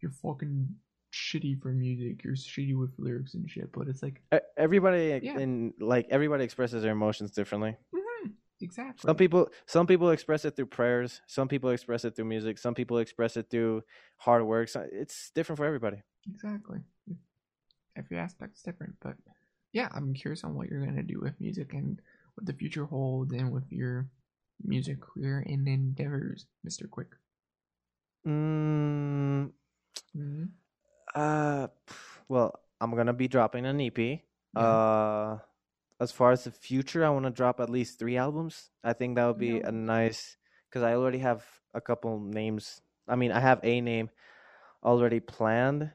you're fucking shitty for music. You're shitty with lyrics and shit. But it's like, everybody Yeah. in like everybody expresses their emotions differently. mhm, exactly. Some people some people express it through prayers. Some people express it through music. Some people express it through hard work. So it's different for everybody. Exactly. Every aspect's different, but yeah, I'm curious on what you're gonna do with music and what the future holds, and with your music career and endeavors, Mister Quick. Mm, hmm Uh, well, I'm gonna be dropping an EP. Uh, as far as the future, I want to drop at least three albums. I think that would be Yeah. a nice because I already have a couple names. I mean, I have a name already planned,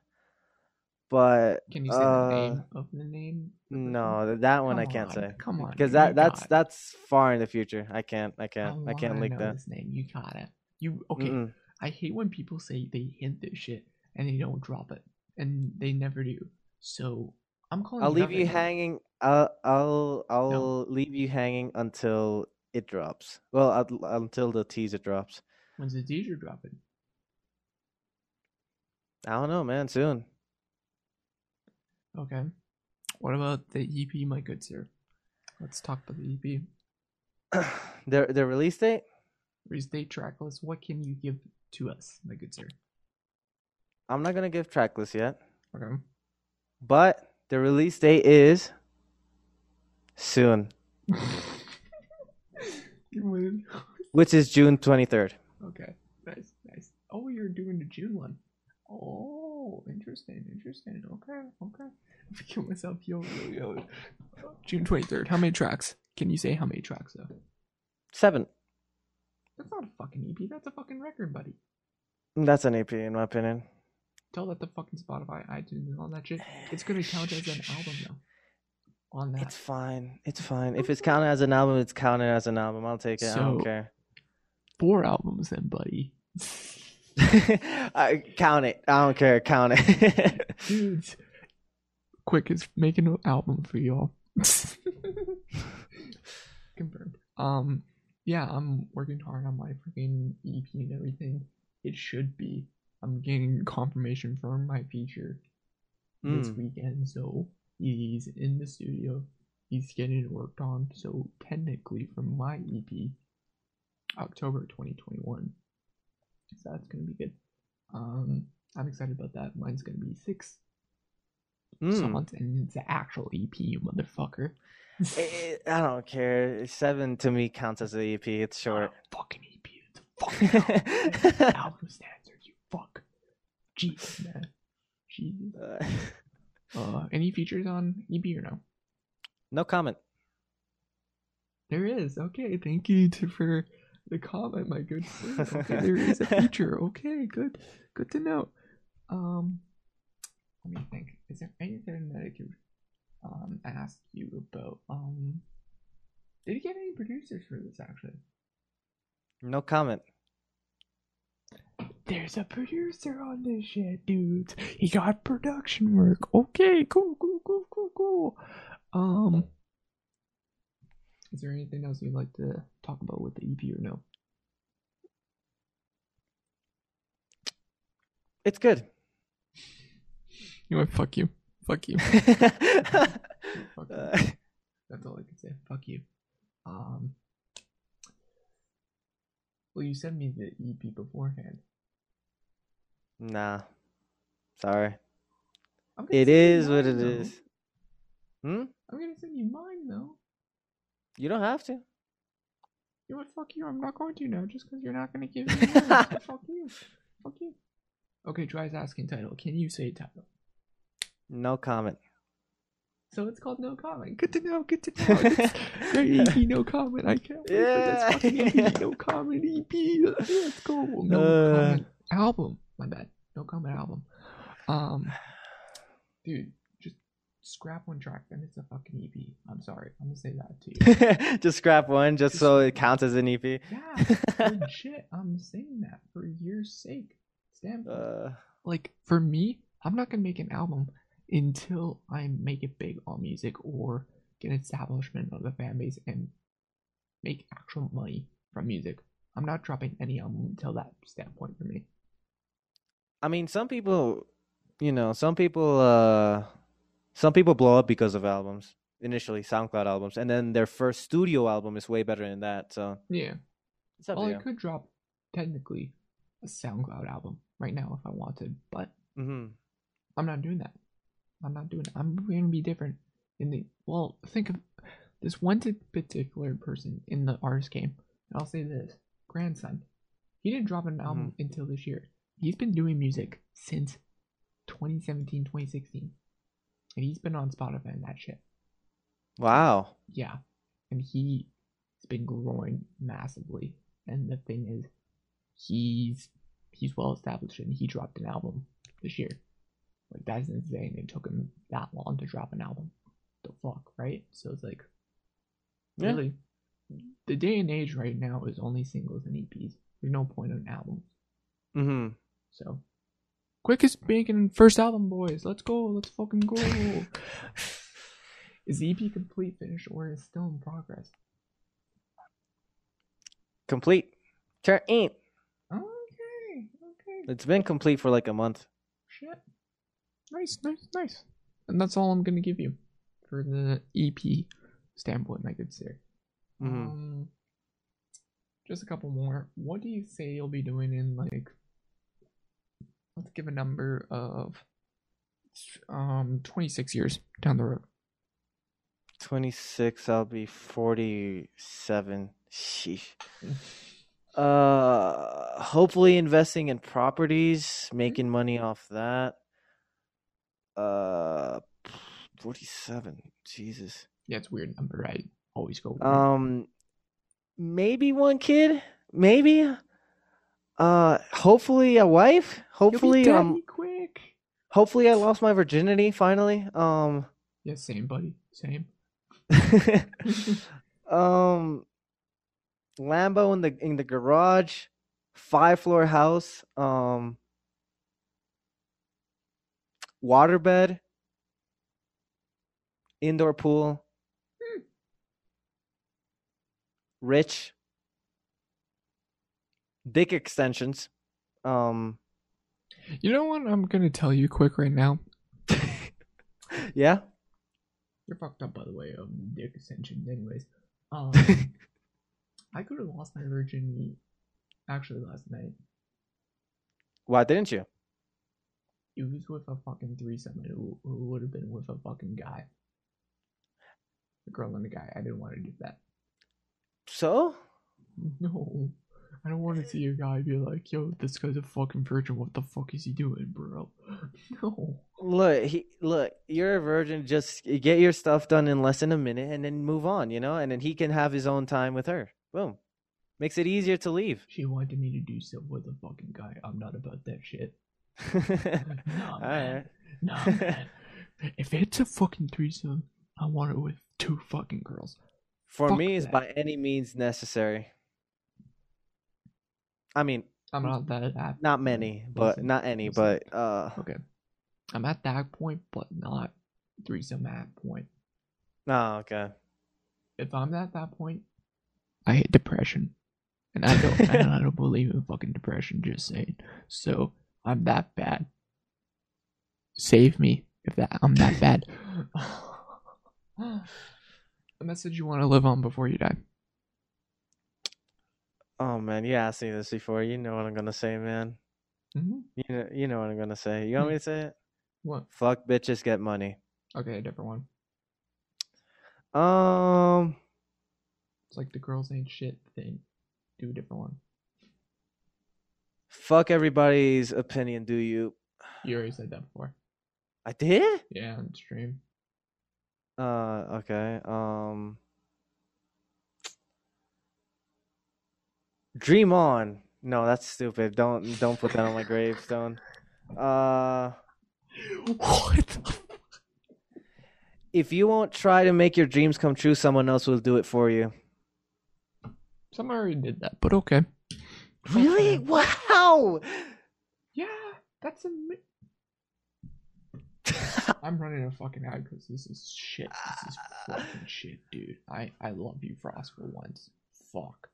but Can you say uh, the name of the name? no, that one I can't on, say Come on, because that that's it. that's far in the future. I can't, I can't, I, can't wanna leak that. Name, you got it. You okay? Mm-mm. I hate when people say they hint this shit and they don't drop it, and they never do. So I'm calling. I'll leave you now. hanging. I'll I'll I'll leave you hanging until it drops. Well, un- until the teaser drops. When's the teaser dropping? I don't know, man. Soon. Okay. What about the EP, my good sir? Let's talk about the EP. the the release date. Restate track list. What can you give to us, my good sir? I'm not gonna give track list yet, Okay. but the release date is soon, which is June 23rd. Okay. Nice, nice. Oh, you're doing the June one. Oh, Oh, interesting, interesting. Okay, okay. I kill myself. Yo, yo, yo. June 23rd. How many tracks? Can you say how many tracks, though? Seven. That's not a fucking EP. That's a fucking record, buddy. That's an EP in my opinion. Tell that to fucking Spotify, iTunes, and all that shit. It's gonna count as an album, though. On that. It's fine. It's fine. If it's counted as an album, it's counted as an album. I'll take it. I don't care. Four albums, then, buddy. I, count it. I don't care. Count it. Dudes, quick is making an album for y'all. Confirmed. Um, yeah, I'm working hard on my freaking EP and everything. It should be. I'm getting confirmation from my feature this Mm. weekend, so he's in the studio. He's getting it worked on. So technically, from my EP, October 2021. So that's gonna be good. Um, I'm excited about that. Mine's gonna be six Mm. songs, and it's an actual EP, you motherfucker. Eh, I don't care. Seven to me counts as an EP. It's short. Fucking EP. It's a fucking album standard. You fuck. Jesus, man. Jesus. Uh, Uh, any features on EP or no? no comment. There is. Okay, thank you to, for the comment, my good sir. Okay, there is a feature. Okay, good, good to know. Um, let me think. Is there anything that I could um ask you about? Um, did you get any producers for this? Actually, No comment. there's a producer on this shit, dudes. He got production work. Okay, cool, cool, cool, cool, cool. Um, is there anything else you'd like to talk about with the EP or no? It's good. You know what? Fuck you. Fuck you. Fuck you. Uh, That's all I can say. Fuck you. Um. Well, you sent me the EP beforehand. nah. Sorry. I'm gonna It send you is what mine, it though. is. Hmm? I'm gonna send you mine though. You don't have to. You know what? Fuck you. I'm not going to now, just because you're not gonna give me. Fuck you. Fuck you. Okay, tries asking title. Can you say title? No comment. So it's called No Comment. Good to know. Good to know. It's great EP, No Comment. I can't wait for this fucking Yeah. EP. No Comment EP. Let's go. No Uh. Comment album. My bad. No Comment album. Um, dude, scrap one track, then it's a fucking EP. I'm sorry. I'm gonna say that to you. just scrap one just so it counts as an EP. Yeah, legit. I'm saying that for your sake. Stand Uh, like for me, I'm not gonna make an album until I make it big on music or get an establishment of the fan base and make actual money from music. I'm not dropping any album until that standpoint for me. I mean, some people, you know, some people, uh, some people blow up because of albums. Initially, SoundCloud albums, and then their first studio album is way better than that. So Yeah. it's up Well, I could drop technically a SoundCloud album right now if I wanted, but hmm I'm not doing that. I'm not doing it. I'm going to be different in the well. Think of this one particular person in the artist game. And I'll say this: grandson. He didn't drop an album until this year. He's been doing music since 2017, 2016, and he's been on Spotify and that shit. Wow. Yeah, and he's been growing massively. And the thing is, he's he's well established, and he dropped an album this year. Like that's insane. It took him that long to drop an album. The fuck, right? So it's like, Yeah. really, the day and age right now is only singles and EPs. There's no point in albums. Mm-hmm. So, quickest making first album, boys. Let's go. Let's fucking go. is the EP complete, finished, or is it still in progress? Complete. Turn in. Okay, okay. It's been complete for like a month. Shit. Nice, nice, nice. And that's all I'm gonna give you for the EP standpoint, my good sir. Mhm. Um, just a couple more. What do you say you'll be doing in like? Let's give a number of um 26 years down the road. 26, I'll be 47. Sheesh. Uh, hopefully investing in properties, making money off that. Uh, 47. Jesus. Yeah, it's a weird number. I always go. weird. Um, maybe one kid, maybe. Uh, hopefully a wife. Hopefully, um, quick. hopefully I lost my virginity finally. Um, Yeah, same, buddy. Same. um, Lambo in the in the garage, five floor house, um, waterbed, indoor pool, Hmm. rich, dick extensions. Um, You know what? I'm gonna tell you quick right now. yeah. You're fucked up, by the way. Um, dick extensions. Anyways, um, I could have lost my virginity actually last night. Why didn't you? It was with a fucking threesome. It w- it would have been with a fucking guy. A girl and a guy. I didn't want to do that. So? No. I don't want to see a guy be like, yo, this guy's a fucking virgin. What the fuck is he doing, bro? No. Look, he look. You're a virgin. Just get your stuff done in less than a minute, and then move on. You know, and then he can have his own time with her. Boom, makes it easier to leave. She wanted me to do stuff with a fucking guy. I'm not about that shit. All man. right. No, man. if it's a fucking threesome, I want it with two fucking girls. For Fuck me, it's by any means necessary. I mean, I'm not that at not many, but not any, but uh, Okay. I'm at that point, but not threesome at point. no, okay. If I'm at that point, I hate depression. And I don't and I don't believe in fucking depression, just saying. So I'm that bad. Save me if that I'm that bad. a message you want to live on before you die. Oh man, you asked me this before. You know what I'm gonna say, man. Mm-hmm. You know, you know what I'm gonna say. You want me to say it? What? Fuck bitches, get money. Okay, a different one. Um, It's like the girls ain't shit thing. Do a different one. fuck everybody's opinion. Do you? You already said that before. I did. Yeah, on stream. Uh, okay. Um, dream on. No, that's stupid. Don't don't put that on my gravestone. Uh, What? the if you won't try to make your dreams come true, someone else will do it for you. Someone already did that, but okay. Really? Wow. Yeah, that's a. I'm running a fucking ad because this is shit. This is fucking shit, dude. I I love you, Frost, for once. Fuck.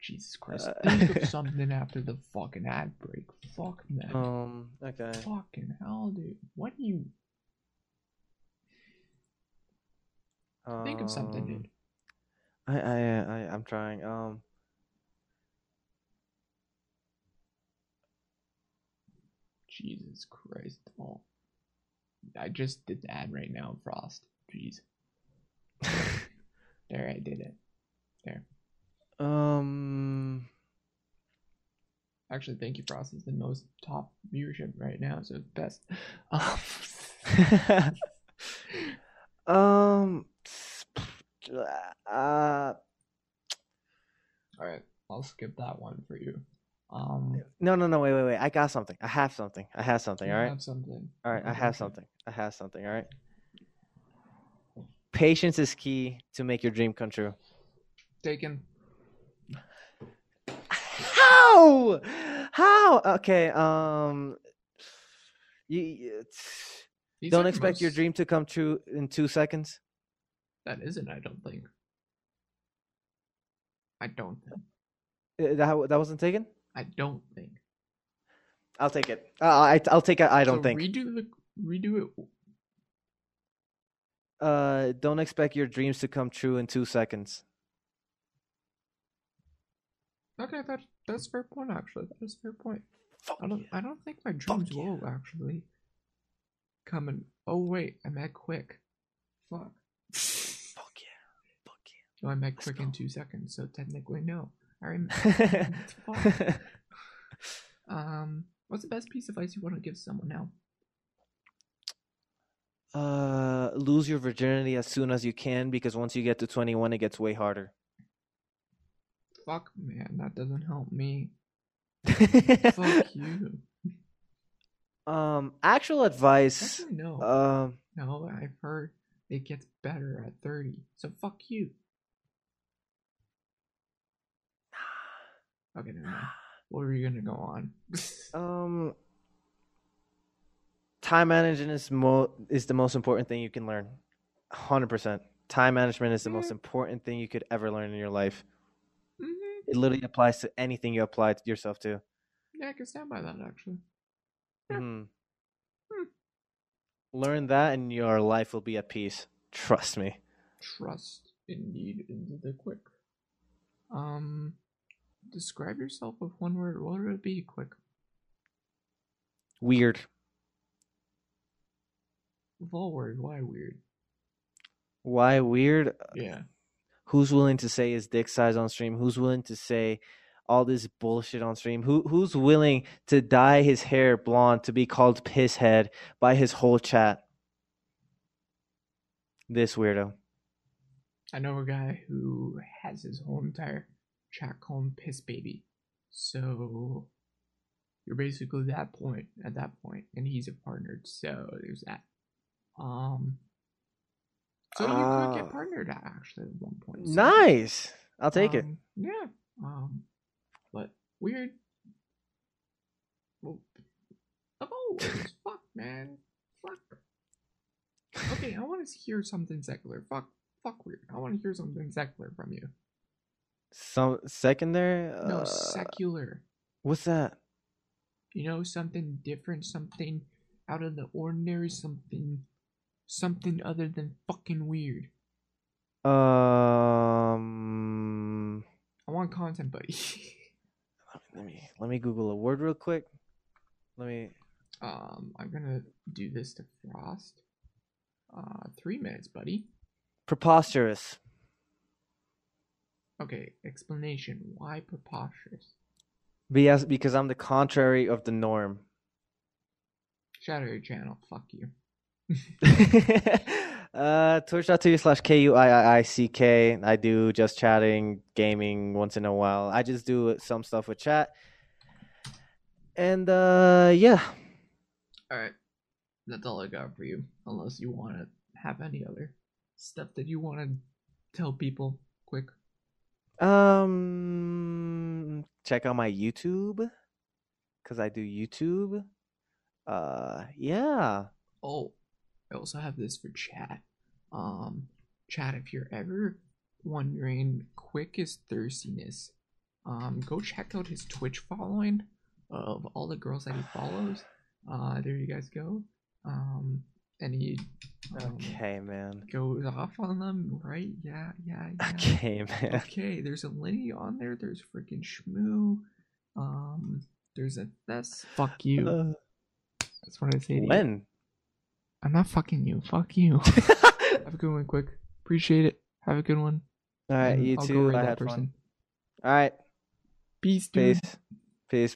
Jesus Christ. Uh, Think of something after the fucking ad break. Fuck man. um. Okay. Fucking hell, dude. What do you think of something, Um, dude? I I I I'm trying. Um. Jesus Christ. Oh. I just did the ad right now, Frost. Jeez. There, I did it. There. Um. Actually, thank you, Frost. It's the most top viewership right now, so best. Um, um. Uh. Alright, I'll skip that one for you. Um, No, no, no. Wait, wait, wait. I got something. I have something. I have something. All right. have something. All right. I have something. I have something. All right. Patience is key to make your dream come true. Taken. How? How? Okay. Um. You, These don't expect your dream to come true in two seconds. That isn't, I don't think. I don't think. Uh, That that wasn't taken. I don't think. I'll take it. Uh, I I'll take it. I don't so think. Redo the redo it. Uh, don't expect your dreams to come true in two seconds. Okay, that that's a fair point. Actually, that is a fair point. I don't. I don't think my dreams yeah. will actually come in. Oh wait, I met quick. Fuck. Fuck yeah. Fuck No, I met Let's quick in two seconds. So technically, no. I remember. um, what's the best piece of advice you want to give someone now? uh, lose your virginity as soon as you can because once you get to 21, it gets way harder. Fuck, man, that doesn't help me. Fuck you. Um, actual advice. Actually, no. Um, no, I've heard it gets better at 30. So fuck you. Okay, never mind. What were you gonna go on? Um, time management is mo is the most important thing you can learn. Hundred percent. Time management is the most important thing you could ever learn in your life. It literally applies to anything you apply to yourself to. Yeah, I can stand by that actually. Yeah. Mhm. Hmm. Learn that, and your life will be at peace. Trust me. Trust indeed into the quick. Um, describe yourself with one word. What would it be? Quick. Weird. With all. Why weird? Why weird? Yeah. Who's willing to say his dick size on stream? Who's willing to say all this bullshit on stream? Who who's willing to dye his hair blonde to be called pisshead by his whole chat? This weirdo. I know a guy who has his whole entire chat called Piss Baby. So you're basically that point at that point, and he's a partner, So there's that. Um. So you could Ah. get partnered at actually at one point. so- Nice. I'll take it. Um, Yeah. Um, but weird. Well, all words, fuck, man, fuck. Okay, I want to hear something secular. Fuck, fuck weird. I want to hear something secular from you. Some secondary. No, Uh, secular. What's that? You know, something different, something out of the ordinary, something, something other than fucking weird. Um. I want content, buddy. Let me let me Google a word real quick. Let me. um, I'm gonna do this to Frost. Uh, three minutes, buddy. Preposterous. Okay, explanation. Why preposterous? Because because I'm the contrary of the norm. Shadow your channel. Fuck you. Uh, twitch.tv slash K-U-I-I-I-C-K. I do just chatting, gaming once in a while. I just do some stuff with chat. And, uh, yeah. Alright. That's all I got for you. Unless you want to have any other stuff that you want to tell people quick. Um, check out my YouTube. Because I do YouTube. Uh, yeah. Oh, I also have this for chat. Um, chat, if you're ever wondering, quick is thirstiness. Um, go check out his Twitch following of all the girls that he follows. Uh, there you guys go. Um, and he um, Okay, man. goes off on them, right? Yeah, yeah, yeah. Okay, man. Okay, there's a Linny on there. There's freaking Shmoo. Um, there's a that's fuck you. Uh, That's what I say. To you. when? I'm not fucking you. Fuck you. Have a good one, quick. Appreciate it. Have a good one. All right, and you I'll too. I had person. fun. All right, Peace, dude. peace. Peace.